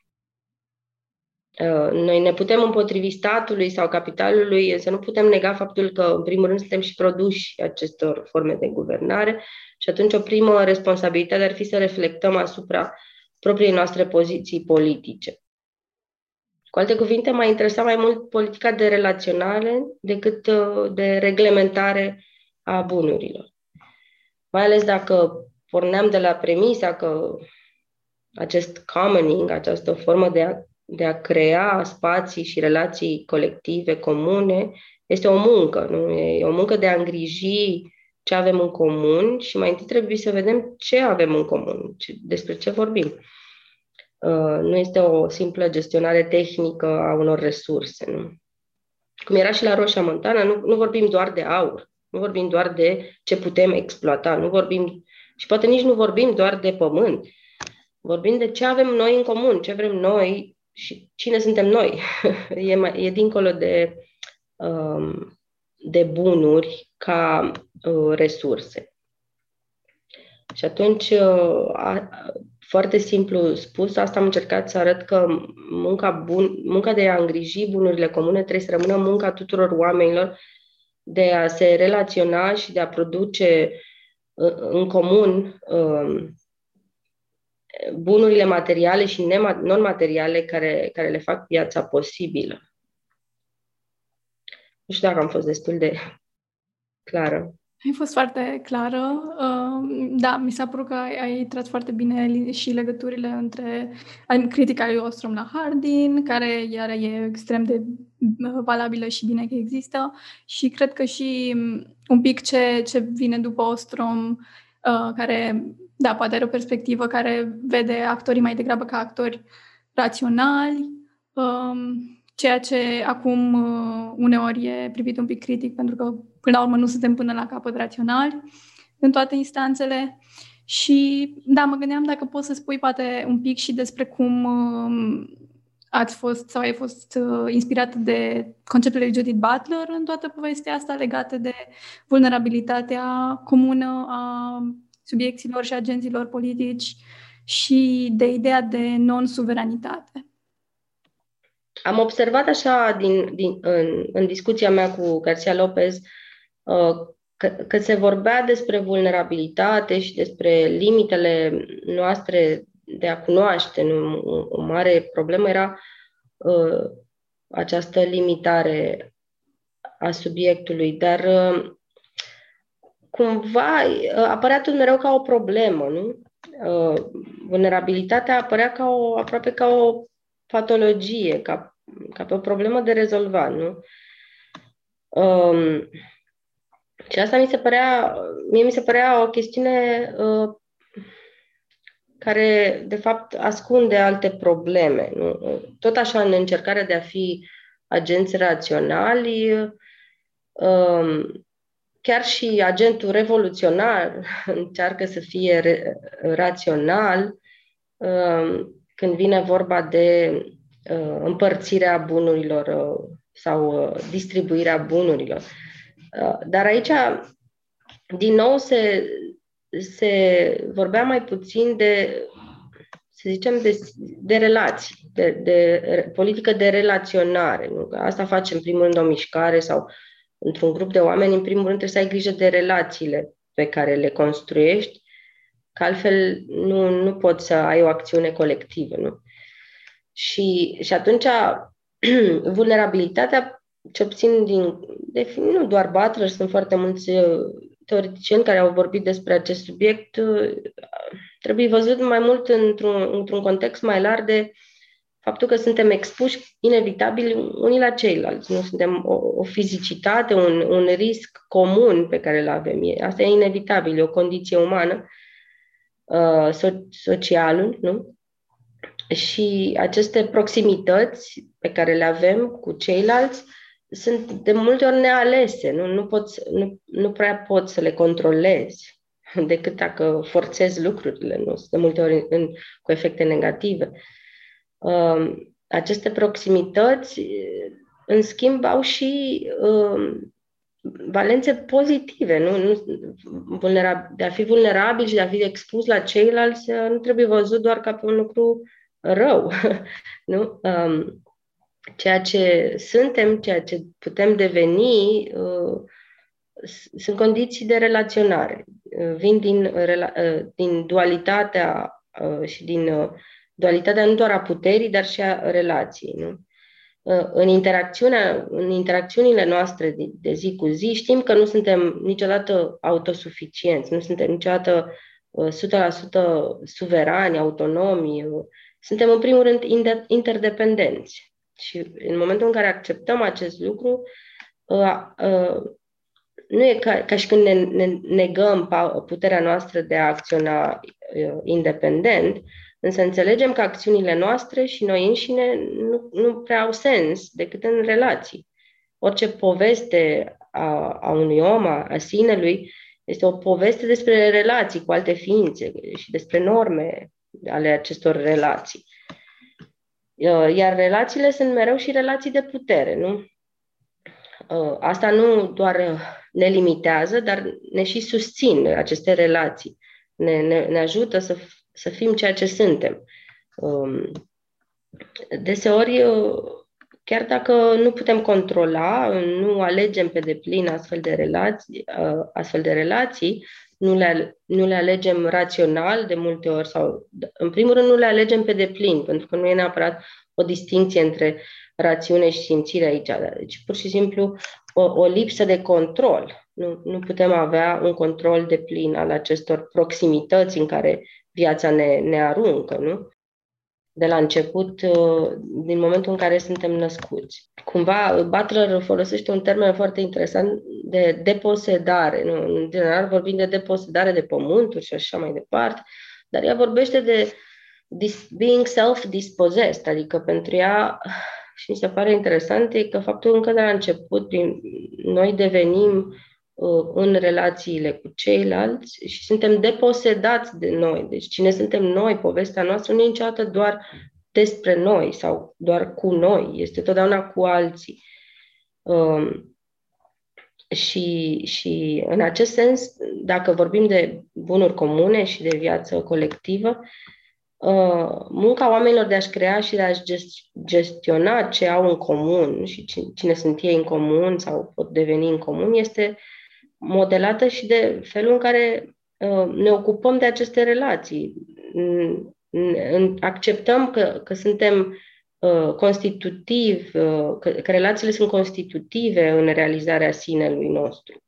Speaker 3: Uh, noi ne putem împotrivi statului sau capitalului, însă nu putem nega faptul că, în primul rând, suntem și produși acestor forme de guvernare și atunci o primă responsabilitate ar fi să reflectăm asupra propriei noastre poziții politice. Cu alte cuvinte, m-a interesat mai mult politica de relaționare decât uh, de reglementare a bunurilor. Mai ales dacă porneam de la premisa că acest commoning, această formă de a de a crea spații și relații colective comune este o muncă, nu? E o muncă de a îngriji ce avem în comun și mai întâi trebuie să vedem ce avem în comun, despre ce vorbim. Uh, nu este o simplă gestionare tehnică a unor resurse. Nu? Cum era și la Roșia Montana, nu, nu vorbim doar de aur, nu vorbim doar de ce putem exploata, nu vorbim și poate nici nu vorbim doar de pământ. Vorbim de ce avem noi în comun, ce vrem noi și cine suntem noi. e, mai, e dincolo de, um, de bunuri ca uh, resurse. Și atunci, uh, a, foarte simplu spus, asta am încercat să arăt că munca, bun, munca de a îngriji bunurile comune trebuie să rămână munca tuturor oamenilor de a se relaționa și de a produce uh, în comun um, bunurile materiale și non-materiale care, care le fac viața posibilă. Nu știu dacă am fost destul de clară.
Speaker 1: Ai fost foarte clară. Uh, da, mi s-a părut că ai, ai tras foarte bine și legăturile între critica lui Ostrom la Hardin, care iar e extrem de uh, valabilă și bine că există, și cred că și um, un pic ce, ce vine după Ostrom, uh, care da, poate are o perspectivă care vede actorii mai degrabă ca actori raționali, um, ceea ce acum uh, uneori e privit un pic critic, pentru că până la urmă nu suntem până la capăt raționali în toate instanțele. Și da, mă gândeam dacă poți să spui poate un pic și despre cum um, ați fost sau ai fost uh, inspirat de conceptele lui Judith Butler în toată povestea asta legată de vulnerabilitatea comună a subiecților și agenților politici și de ideea de non-suveranitate.
Speaker 3: Am observat așa din, din, în, în discuția mea cu Garcia Lopez uh, că, că se vorbea despre vulnerabilitate și despre limitele noastre de a cunoaște. Nu? O mare problemă era uh, această limitare a subiectului, dar uh, cumva uh, apărea tot mereu ca o problemă, nu? Uh, vulnerabilitatea apărea ca o, aproape ca o patologie, ca, ca pe o problemă de rezolvat, nu? Um, Și asta mi se părea, mie mi se părea o chestiune uh, care, de fapt, ascunde alte probleme. Nu? Tot așa, în încercarea de a fi agenți raționali, uh, chiar și agentul revoluționar încearcă să fie re- rațional uh, când vine vorba de uh, împărțirea bunurilor uh, sau uh, distribuirea bunurilor. Uh, dar aici, din nou, se, se vorbea mai puțin de, să zicem, de, de relații, de, de politică de relaționare. Nu? Asta face, în primul rând, o mișcare sau într-un grup de oameni, în primul rând, trebuie să ai grijă de relațiile pe care le construiești, că altfel nu, nu poți să ai o acțiune colectivă. Nu? Și, și atunci, vulnerabilitatea ce obțin din, de, nu doar Butler, sunt foarte mulți uh, teoreticieni care au vorbit despre acest subiect, uh, trebuie văzut mai mult într-un, într-un context mai larg de faptul că suntem expuși inevitabil unii la ceilalți. Nu suntem o, o fizicitate, un, un risc comun pe care îl avem. Asta e inevitabil, e o condiție umană, uh, so- socială, nu? Și aceste proximități pe care le avem cu ceilalți sunt de multe ori nealese, nu, nu, poți, nu, nu prea poți să le controlezi decât dacă forțezi lucrurile, nu? de multe ori în, cu efecte negative. Uh, aceste proximități, în schimb, au și uh, valențe pozitive. Nu? Nu, vulnera- de a fi vulnerabil și de a fi expus la ceilalți nu trebuie văzut doar ca pe un lucru rău. nu? Um, ceea ce suntem, ceea ce putem deveni, uh, sunt condiții de relaționare. Uh, vin din, uh, din dualitatea și din dualitatea nu doar a puterii, dar și a relației. Nu? În, interacțiunea, în interacțiunile noastre de, de zi cu zi știm că nu suntem niciodată autosuficienți, nu suntem niciodată 100% suverani, autonomi, suntem în primul rând interdependenți. Și în momentul în care acceptăm acest lucru, uh, uh, nu e ca, ca și când ne, ne negăm puterea noastră de a acționa uh, independent, însă înțelegem că acțiunile noastre și noi înșine nu, nu prea au sens decât în relații. Orice poveste a, a unui om, a, a sinelui, este o poveste despre relații cu alte ființe și despre norme ale acestor relații. Uh, iar relațiile sunt mereu și relații de putere, nu? Uh, asta nu doar ne limitează, dar ne și susțin aceste relații. Ne, ne, ne ajută să, să fim ceea ce suntem. Um, deseori, uh, chiar dacă nu putem controla, nu alegem pe deplin astfel de relații, astfel de relații nu le, nu le alegem rațional de multe ori sau, în primul rând, nu le alegem pe deplin, pentru că nu e neapărat o distinție între rațiune și simțire aici. Deci, pur și simplu, o, o lipsă de control. Nu, nu putem avea un control de plin al acestor proximități în care viața ne, ne aruncă, nu? De la început, uh, din momentul în care suntem născuți. Cumva, Butler folosește un termen foarte interesant de deposedare. Nu? În general vorbim de deposedare de pământuri și așa mai departe, dar ea vorbește de being self-dispossessed, adică pentru ea, și mi se pare interesant, e că faptul încă de la început noi devenim Uh, în relațiile cu ceilalți și suntem deposedați de noi. Deci cine suntem noi, povestea noastră nu e niciodată doar despre noi sau doar cu noi, este totdeauna cu alții. Um, și, și în acest sens, dacă vorbim de bunuri comune și de viață colectivă, uh, munca oamenilor de a-și crea și de a-și gestiona ce au în comun și cine sunt ei în comun sau pot deveni în comun este modelată și de felul în care uh, ne ocupăm de aceste relații. Acceptăm că, că suntem uh, constitutivi, uh, că, că relațiile sunt constitutive în realizarea sinelui nostru.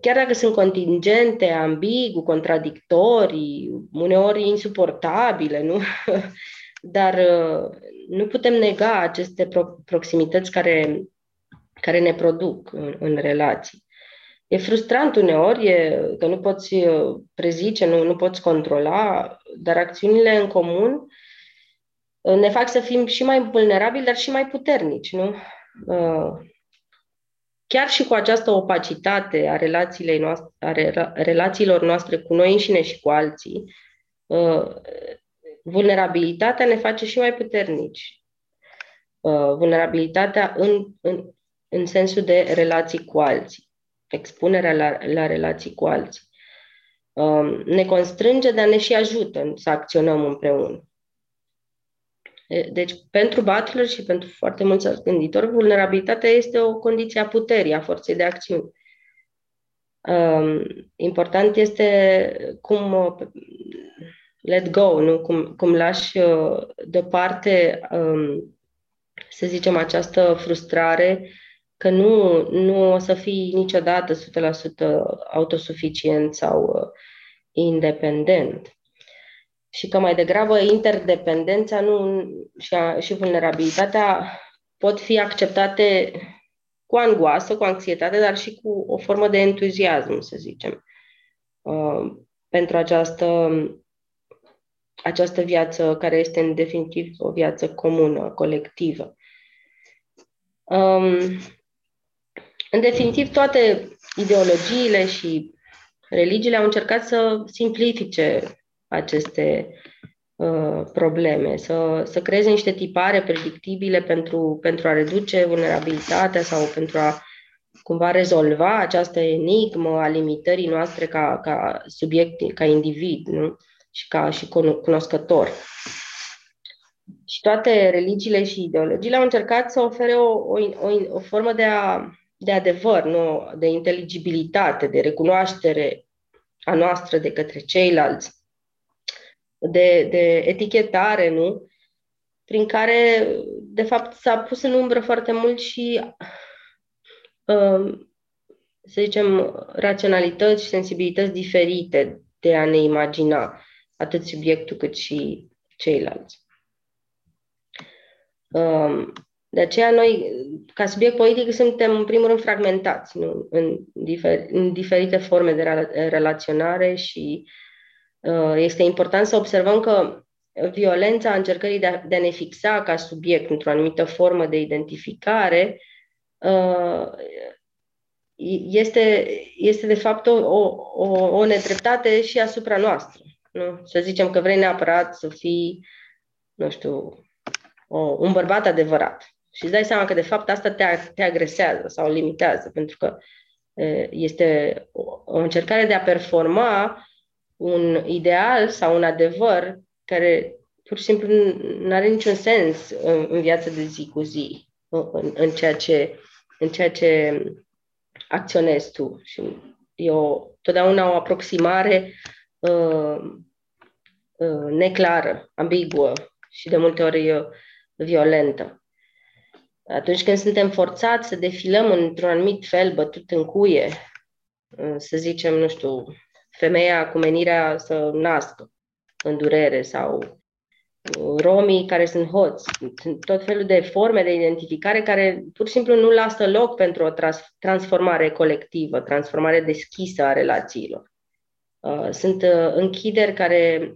Speaker 3: Chiar dacă sunt contingente, ambigu, contradictorii, uneori insuportabile, nu? Dar nu putem nega aceste proximități care, care ne produc în, în relații. E frustrant uneori, e, că nu poți uh, prezice, nu, nu poți controla, dar acțiunile în comun uh, ne fac să fim și mai vulnerabili, dar și mai puternici, nu? Uh, chiar și cu această opacitate a, relațiile noastre, a relațiilor noastre cu noi înșine și cu alții, vulnerabilitatea ne face și mai puternici. Vulnerabilitatea în, în, în sensul de relații cu alții expunerea la, la relații cu alții. Um, ne constrânge, dar ne și ajută să acționăm împreună. Deci, pentru Butler și pentru foarte mulți gânditori, vulnerabilitatea este o condiție a puterii, a forței de acțiune. Um, important este cum uh, let go, nu? Cum, cum lași uh, deoparte, um, să zicem, această frustrare că nu, nu o să fii niciodată 100% autosuficient sau uh, independent. Și că mai degrabă interdependența nu, și, a, și vulnerabilitatea pot fi acceptate cu angoasă, cu anxietate, dar și cu o formă de entuziasm, să zicem, uh, pentru această, această viață care este în definitiv o viață comună, colectivă. Um, în definitiv, toate ideologiile și religiile au încercat să simplifice aceste uh, probleme, să, să creeze niște tipare predictibile pentru, pentru a reduce vulnerabilitatea sau pentru a cumva rezolva această enigmă a limitării noastre ca, ca subiect, ca individ nu? și ca și cunoscător. Și toate religiile și ideologiile au încercat să ofere o, o, o, o formă de a de adevăr, nu de inteligibilitate, de recunoaștere a noastră de către ceilalți, de, de etichetare, nu? Prin care, de fapt, s-a pus în umbră foarte mult și, um, să zicem, raționalități și sensibilități diferite de a ne imagina atât subiectul cât și ceilalți. Um, de aceea noi, ca subiect politic, suntem în primul rând fragmentați nu? În, difer- în diferite forme de relaționare și uh, este important să observăm că violența încercării de a, de a ne fixa ca subiect într-o anumită formă de identificare uh, este, este de fapt o, o, o nedreptate și asupra noastră. Nu? Să zicem că vrei neapărat să fii, nu știu, o, un bărbat adevărat și îți dai seama că, de fapt, asta te, te agresează sau limitează, pentru că este o încercare de a performa un ideal sau un adevăr care pur și simplu nu are niciun sens în, în viața de zi cu zi, în, în, ceea ce, în ceea ce acționezi tu. Și e o, totdeauna o aproximare uh, uh, neclară, ambiguă și de multe ori uh, violentă. Atunci când suntem forțați să defilăm într-un anumit fel bătut în cuie, să zicem, nu știu, femeia cu menirea să nască în durere sau romii care sunt hoți, tot felul de forme de identificare care pur și simplu nu lasă loc pentru o trans- transformare colectivă, transformare deschisă a relațiilor. Uh, sunt uh, închideri care,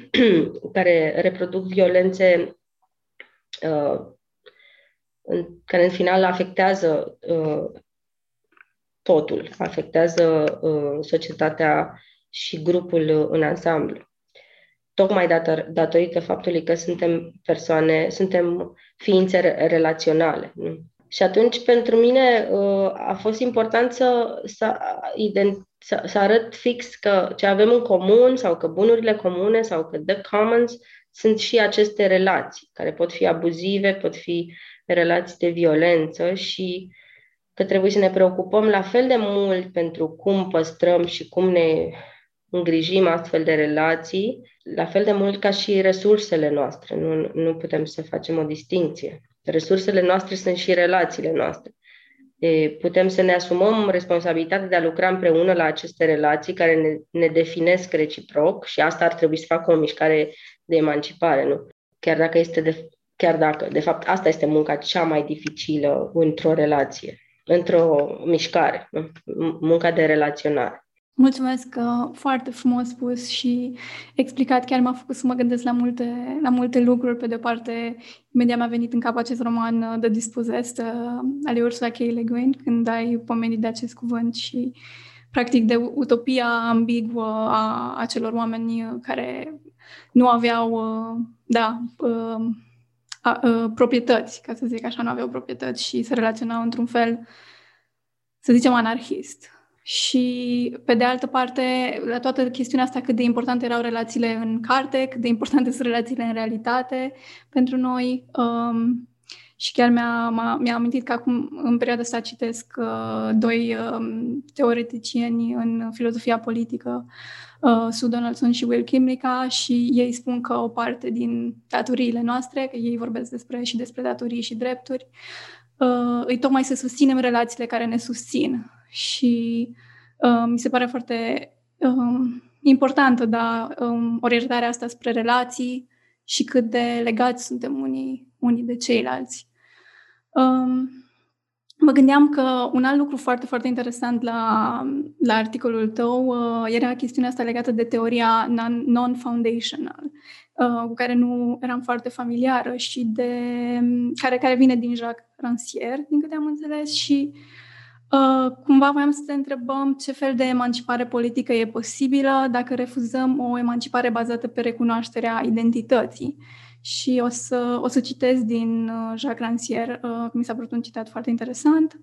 Speaker 3: care reproduc violențe uh, în, care în final afectează uh, totul, afectează uh, societatea și grupul în ansamblu. Tocmai dator, datorită faptului că suntem persoane, suntem ființe relaționale. Nu? Și atunci, pentru mine, uh, a fost important să, să, să, să arăt fix că ce avem în comun sau că bunurile comune sau că the commons sunt și aceste relații care pot fi abuzive, pot fi relații de violență și că trebuie să ne preocupăm la fel de mult pentru cum păstrăm și cum ne îngrijim astfel de relații, la fel de mult ca și resursele noastre. Nu, nu putem să facem o distinție. Resursele noastre sunt și relațiile noastre. E, putem să ne asumăm responsabilitatea de a lucra împreună la aceste relații care ne, ne definesc reciproc și asta ar trebui să facă o mișcare de emancipare, nu? Chiar dacă este de, chiar dacă, de fapt, asta este munca cea mai dificilă într-o relație. într-o mișcare, munca de relaționare.
Speaker 1: Mulțumesc că foarte frumos spus și explicat. Chiar m-a făcut să mă gândesc la multe, la multe lucruri. Pe de-o parte, imediat mi-a venit în cap acest roman uh, The Dispossessed uh, al Ursula K. Le Guin, când ai pomenit de acest cuvânt și practic de utopia ambiguă a acelor oameni uh, care nu aveau, da, proprietăți, ca să zic așa, nu aveau proprietăți și se relaționau într-un fel, să zicem, anarhist și, pe de altă parte, la toată chestiunea asta, cât de importante erau relațiile în carte, cât de importante sunt relațiile în realitate pentru noi. Um, și chiar mi-a, mi-a amintit că acum, în perioada asta, citesc uh, doi um, teoreticieni în filozofia politică, uh, Sue Donaldson și Will Kimlicka, și ei spun că o parte din datoriile noastre, că ei vorbesc despre și despre datorii și drepturi, uh, îi tocmai să susținem relațiile care ne susțin și uh, mi se pare foarte uh, importantă, da, um, orientarea asta spre relații și cât de legați suntem unii, unii de ceilalți. Um, mă gândeam că un alt lucru foarte, foarte interesant la, la articolul tău uh, era chestiunea asta legată de teoria non-foundational, uh, cu care nu eram foarte familiară și de care, care vine din Jacques Rancière, din câte am înțeles, și uh, Uh, cumva voiam să te întrebăm ce fel de emancipare politică e posibilă dacă refuzăm o emancipare bazată pe recunoașterea identității. Și o să, o să citesc din uh, Jacques Rancière, uh, mi s-a părut un citat foarte interesant.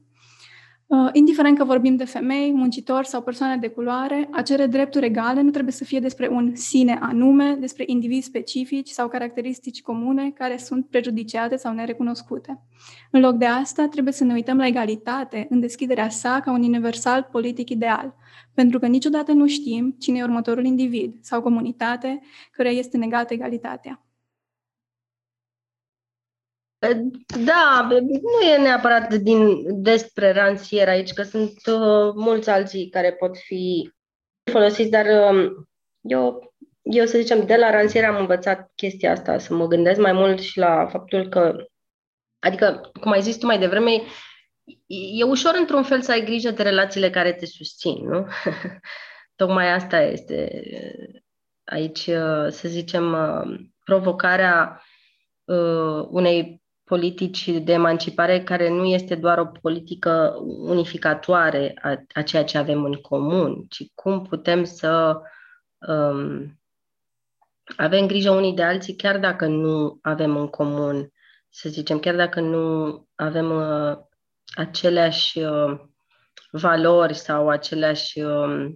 Speaker 1: Uh, indiferent că vorbim de femei, muncitori sau persoane de culoare, a cere drepturi egale nu trebuie să fie despre un sine anume, despre indivizi specifici sau caracteristici comune care sunt prejudiciate sau nerecunoscute. În loc de asta, trebuie să ne uităm la egalitate în deschiderea sa ca un universal politic ideal, pentru că niciodată nu știm cine e următorul individ sau comunitate care este negată egalitatea.
Speaker 3: Da, nu e neapărat din, despre ransier aici, că sunt uh, mulți alții care pot fi folosiți, dar uh, eu, eu, să zicem, de la ransier am învățat chestia asta, să mă gândesc mai mult și la faptul că, adică, cum ai zis tu mai devreme, e ușor într-un fel să ai grijă de relațiile care te susțin, nu? Tocmai asta este aici, uh, să zicem, uh, provocarea uh, unei politici de emancipare care nu este doar o politică unificatoare a, a ceea ce avem în comun, ci cum putem să um, avem grijă unii de alții chiar dacă nu avem în comun, să zicem, chiar dacă nu avem uh, aceleași uh, valori sau aceleași uh,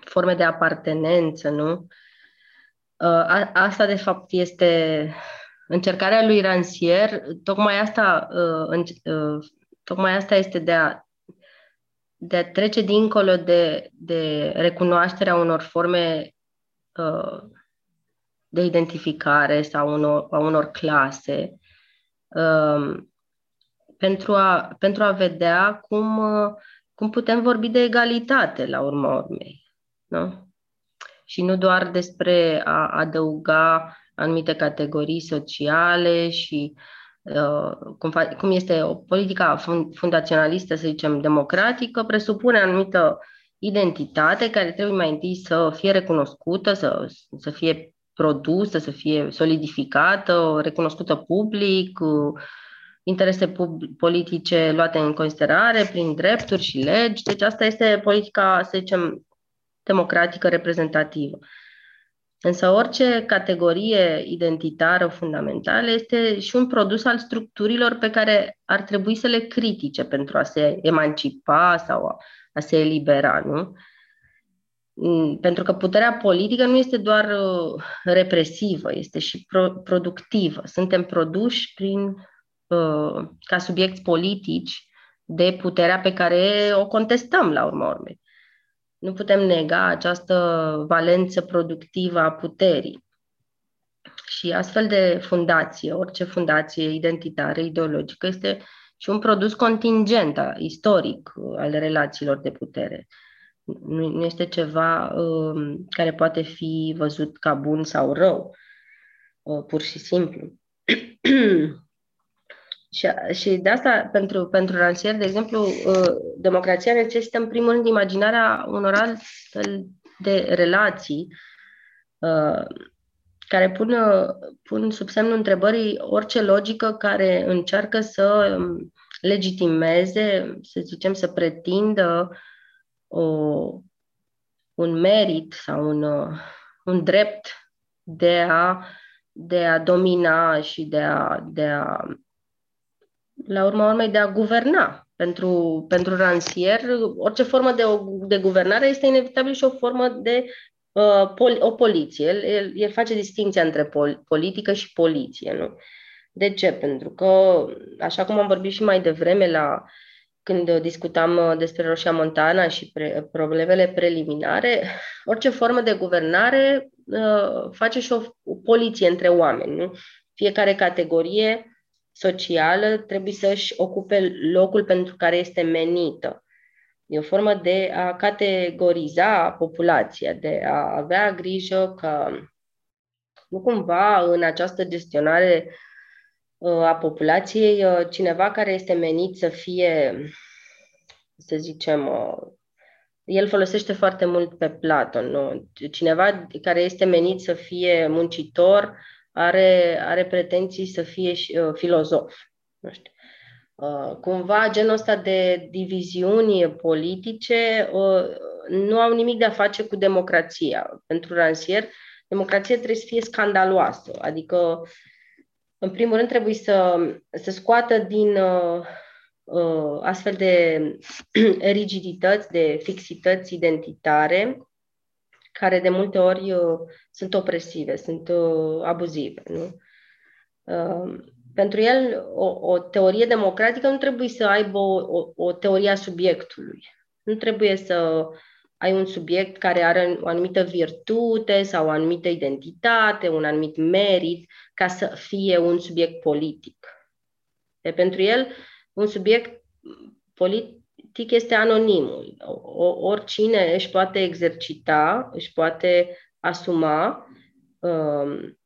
Speaker 3: forme de apartenență, nu? Uh, a, asta, de fapt, este Încercarea lui Rancier, tocmai asta, uh, uh, tocmai asta este de a, de a trece dincolo de, de recunoașterea unor forme uh, de identificare sau unor, a unor clase, um, pentru a, pentru a vedea cum, cum putem vorbi de egalitate la urma urmei. Nu? Și nu doar despre a adăuga anumite categorii sociale și uh, cum, fa- cum este o politică fundaționalistă, să zicem, democratică, presupune anumită identitate care trebuie mai întâi să fie recunoscută, să, să fie produsă, să fie solidificată, recunoscută public, interese pub- politice luate în considerare prin drepturi și legi. Deci asta este politica, să zicem, democratică reprezentativă. Însă orice categorie identitară fundamentală este și un produs al structurilor pe care ar trebui să le critique pentru a se emancipa sau a, a se elibera, nu? Mm, pentru că puterea politică nu este doar uh, represivă, este și pro- productivă. Suntem produși prin, uh, ca subiecti politici de puterea pe care o contestăm la urmă urmei. Nu putem nega această valență productivă a puterii. Și astfel de fundație, orice fundație identitară, ideologică, este și un produs contingent, istoric, al relațiilor de putere. Nu, nu este ceva um, care poate fi văzut ca bun sau rău, uh, pur și simplu. Și, și de asta, pentru, pentru Ransier, de exemplu, uh, democrația necesită, în primul rând, imaginarea unor altfel de relații uh, care pun, pun sub semnul întrebării orice logică care încearcă să um, legitimeze, să zicem, să pretindă o, un merit sau un, un drept de a, de a domina și de a, de a la urma urmei, de a guverna. Pentru, pentru Ransier, orice formă de, de guvernare este inevitabil și o formă de uh, pol, o poliție. El, el, el face distinția între pol, politică și poliție. Nu? De ce? Pentru că, așa cum am vorbit și mai devreme la când discutam uh, despre Roșia Montana și pre, problemele preliminare, orice formă de guvernare uh, face și o, o poliție între oameni. Nu? Fiecare categorie socială trebuie să-și ocupe locul pentru care este menită. E o formă de a categoriza populația, de a avea grijă că nu cumva în această gestionare uh, a populației uh, cineva care este menit să fie, să zicem, uh, el folosește foarte mult pe Platon, nu? cineva care este menit să fie muncitor, are, are pretenții să fie uh, filozof. Nu știu. Uh, cumva genul ăsta de diviziuni politice uh, nu au nimic de a face cu democrația. Pentru Ransier, democrația trebuie să fie scandaloasă, adică în primul rând trebuie să, să scoată din uh, uh, astfel de rigidități, de fixități identitare care de multe ori uh, sunt opresive, sunt uh, abuzive. Nu? Uh, pentru el, o, o teorie democratică nu trebuie să aibă o, o, o teorie a subiectului. Nu trebuie să ai un subiect care are o anumită virtute sau o anumită identitate, un anumit merit, ca să fie un subiect politic. De pentru el, un subiect politic politic este anonimul. O, oricine își poate exercita, își poate asuma um,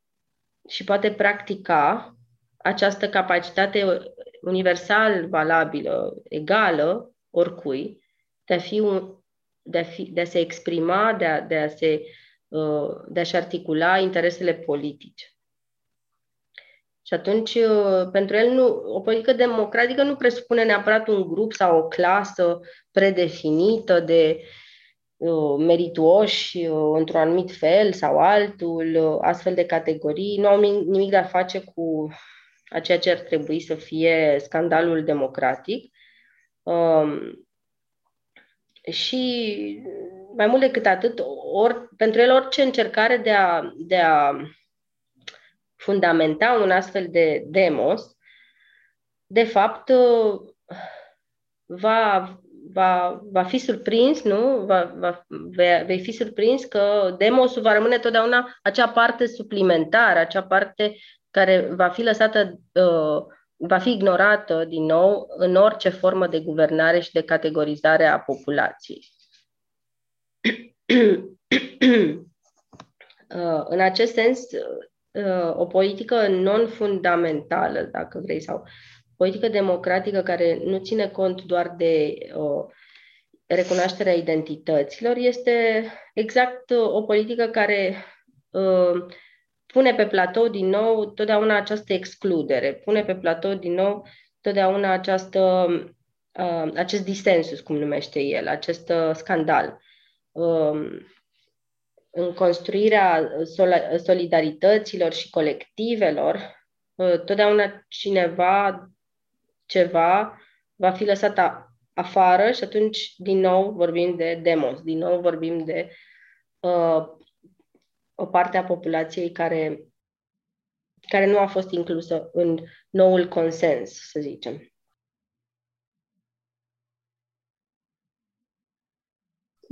Speaker 3: și poate practica această capacitate universal valabilă, egală oricui, de a, fi un, de a, fi, de a se exprima, de a, de a se uh, de a-și articula interesele politice. Și atunci, uh, pentru el, nu, o politică democratică nu presupune neapărat un grup sau o clasă predefinită de uh, merituoși uh, într-un anumit fel sau altul, uh, astfel de categorii, nu au nimic de a face cu a ceea ce ar trebui să fie scandalul democratic. Um, și mai mult decât atât, or, pentru el orice încercare de a, de a fundamenta un astfel de demos, de fapt, uh, va, va, va fi surprins, nu? Va, va, vei, vei fi surprins că demosul va rămâne totdeauna acea parte suplimentară, acea parte care va fi lăsată, uh, va fi ignorată din nou în orice formă de guvernare și de categorizare a populației. uh, în acest sens, uh, o politică non-fundamentală, dacă vrei, sau politică democratică care nu ține cont doar de uh, recunoașterea identităților, este exact uh, o politică care uh, pune pe platou din nou totdeauna această excludere, pune pe platou din nou totdeauna această, uh, acest disensus, cum numește el, acest uh, scandal. Uh, în construirea solidarităților și colectivelor, ă, totdeauna cineva, ceva va fi lăsat afară și atunci din nou vorbim de demos, din nou vorbim de uh, o parte a populației care, care nu a fost inclusă în noul consens, să zicem.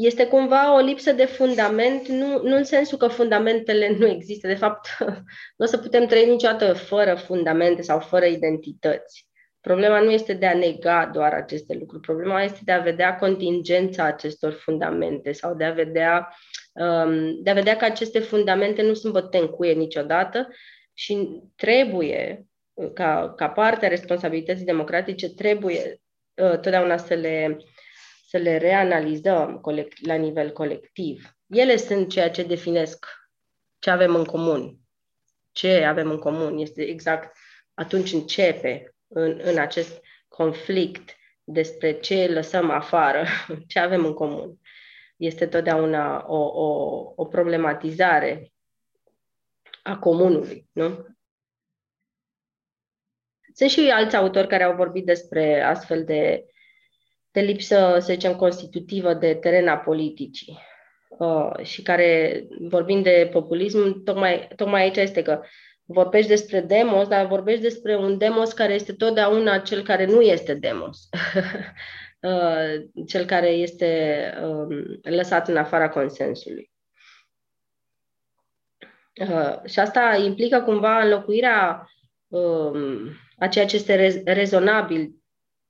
Speaker 3: Este cumva o lipsă de fundament, nu, nu în sensul că fundamentele nu există. De fapt, nu o să putem trăi niciodată fără fundamente sau fără identități. Problema nu este de a nega doar aceste lucruri, problema este de a vedea contingența acestor fundamente sau de a vedea, um, de a vedea că aceste fundamente nu sunt bătute în cuie niciodată și trebuie ca, ca parte a responsabilității democratice, trebuie uh, totdeauna să le, să le reanalizăm colect, la nivel colectiv. Ele sunt ceea ce definesc ce avem în comun. Ce avem în comun este exact atunci începe în, în acest conflict despre ce lăsăm afară, ce avem în comun. Este totdeauna o, o, o problematizare a comunului, nu? Sunt și alți autori care au vorbit despre astfel de, de lipsă, să zicem, constitutivă de teren a politicii. Uh, și care, vorbind de populism, tocmai, tocmai aici este că vorbești despre demos, dar vorbești despre un demos care este totdeauna cel care nu este demos. uh, cel care este um, lăsat în afara consensului. Uh, și asta implică cumva înlocuirea um, a ceea ce este rez- rezonabil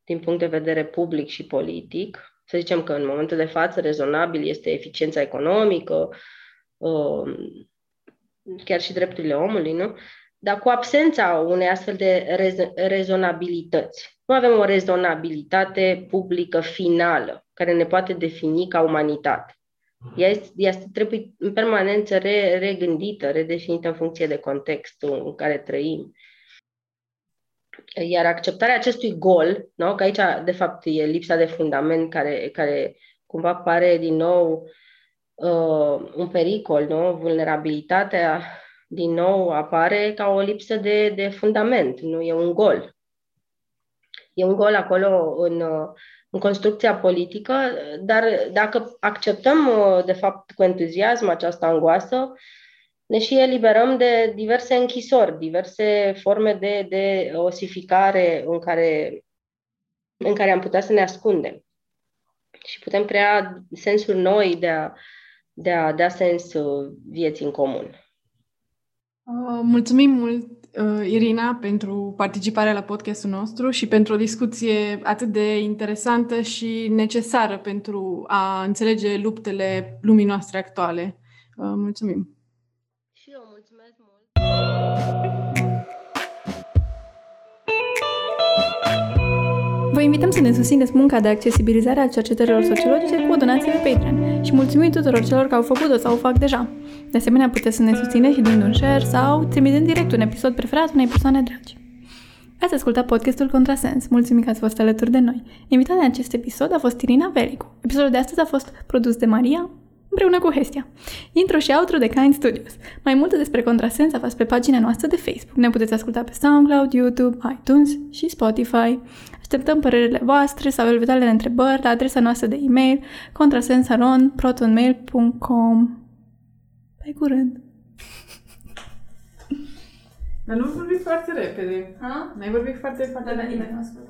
Speaker 3: din punct de vedere public și politic. Să zicem că în momentul de față rezonabil este eficiența economică, um, chiar și drepturile omului, nu? Dar cu absența unei astfel de rez- rezonabilități. Nu avem o rezonabilitate publică finală care ne poate defini ca umanitate. Ea, este, ea trebuie în permanență re, regândită, redefinită în funcție de contextul în care trăim. Iar acceptarea acestui gol, nu? că aici, de fapt, e lipsa de fundament care, care cumva pare din nou uh, un pericol, nu? vulnerabilitatea din nou apare ca o lipsă de, de fundament, nu e un gol. E un gol acolo în, în construcția politică, dar dacă acceptăm, de fapt, cu entuziasm această angoasă, ne și eliberăm de diverse închisori, diverse forme de, de osificare în care, în care am putea să ne ascundem. Și putem crea sensuri noi de a, de a da sens vieții în comun.
Speaker 2: Uh, mulțumim mult, uh, Irina, pentru participarea la podcastul nostru și pentru o discuție atât de interesantă și necesară pentru a înțelege luptele lumii noastre actuale. Uh, mulțumim!
Speaker 1: Vă invităm să ne susțineți munca de accesibilizare a cercetărilor sociologice cu o donație pe Patreon și mulțumim tuturor celor care au făcut-o sau o fac deja. De asemenea, puteți să ne susțineți și dând un share sau trimițând direct un episod preferat unei persoane dragi. Ați ascultat podcastul Contrasens. Mulțumim că ați fost alături de noi. Invitata în acest episod a fost Irina Velicu. Episodul de astăzi a fost produs de Maria împreună cu Hestia. Intro și outro de Kind Studios. Mai multe despre Contrasens aflați pe pagina noastră de Facebook. Ne puteți asculta pe SoundCloud, YouTube, iTunes și Spotify. Așteptăm părerile voastre sau eventuale întrebări la adresa noastră de e-mail contrasensaron.protonmail.com Pe curând!
Speaker 2: Dar nu vorbi foarte repede.
Speaker 1: Ha?
Speaker 2: N-ai vorbit foarte, foarte
Speaker 1: Da, da,
Speaker 2: repede.
Speaker 1: nimeni nu ascultă.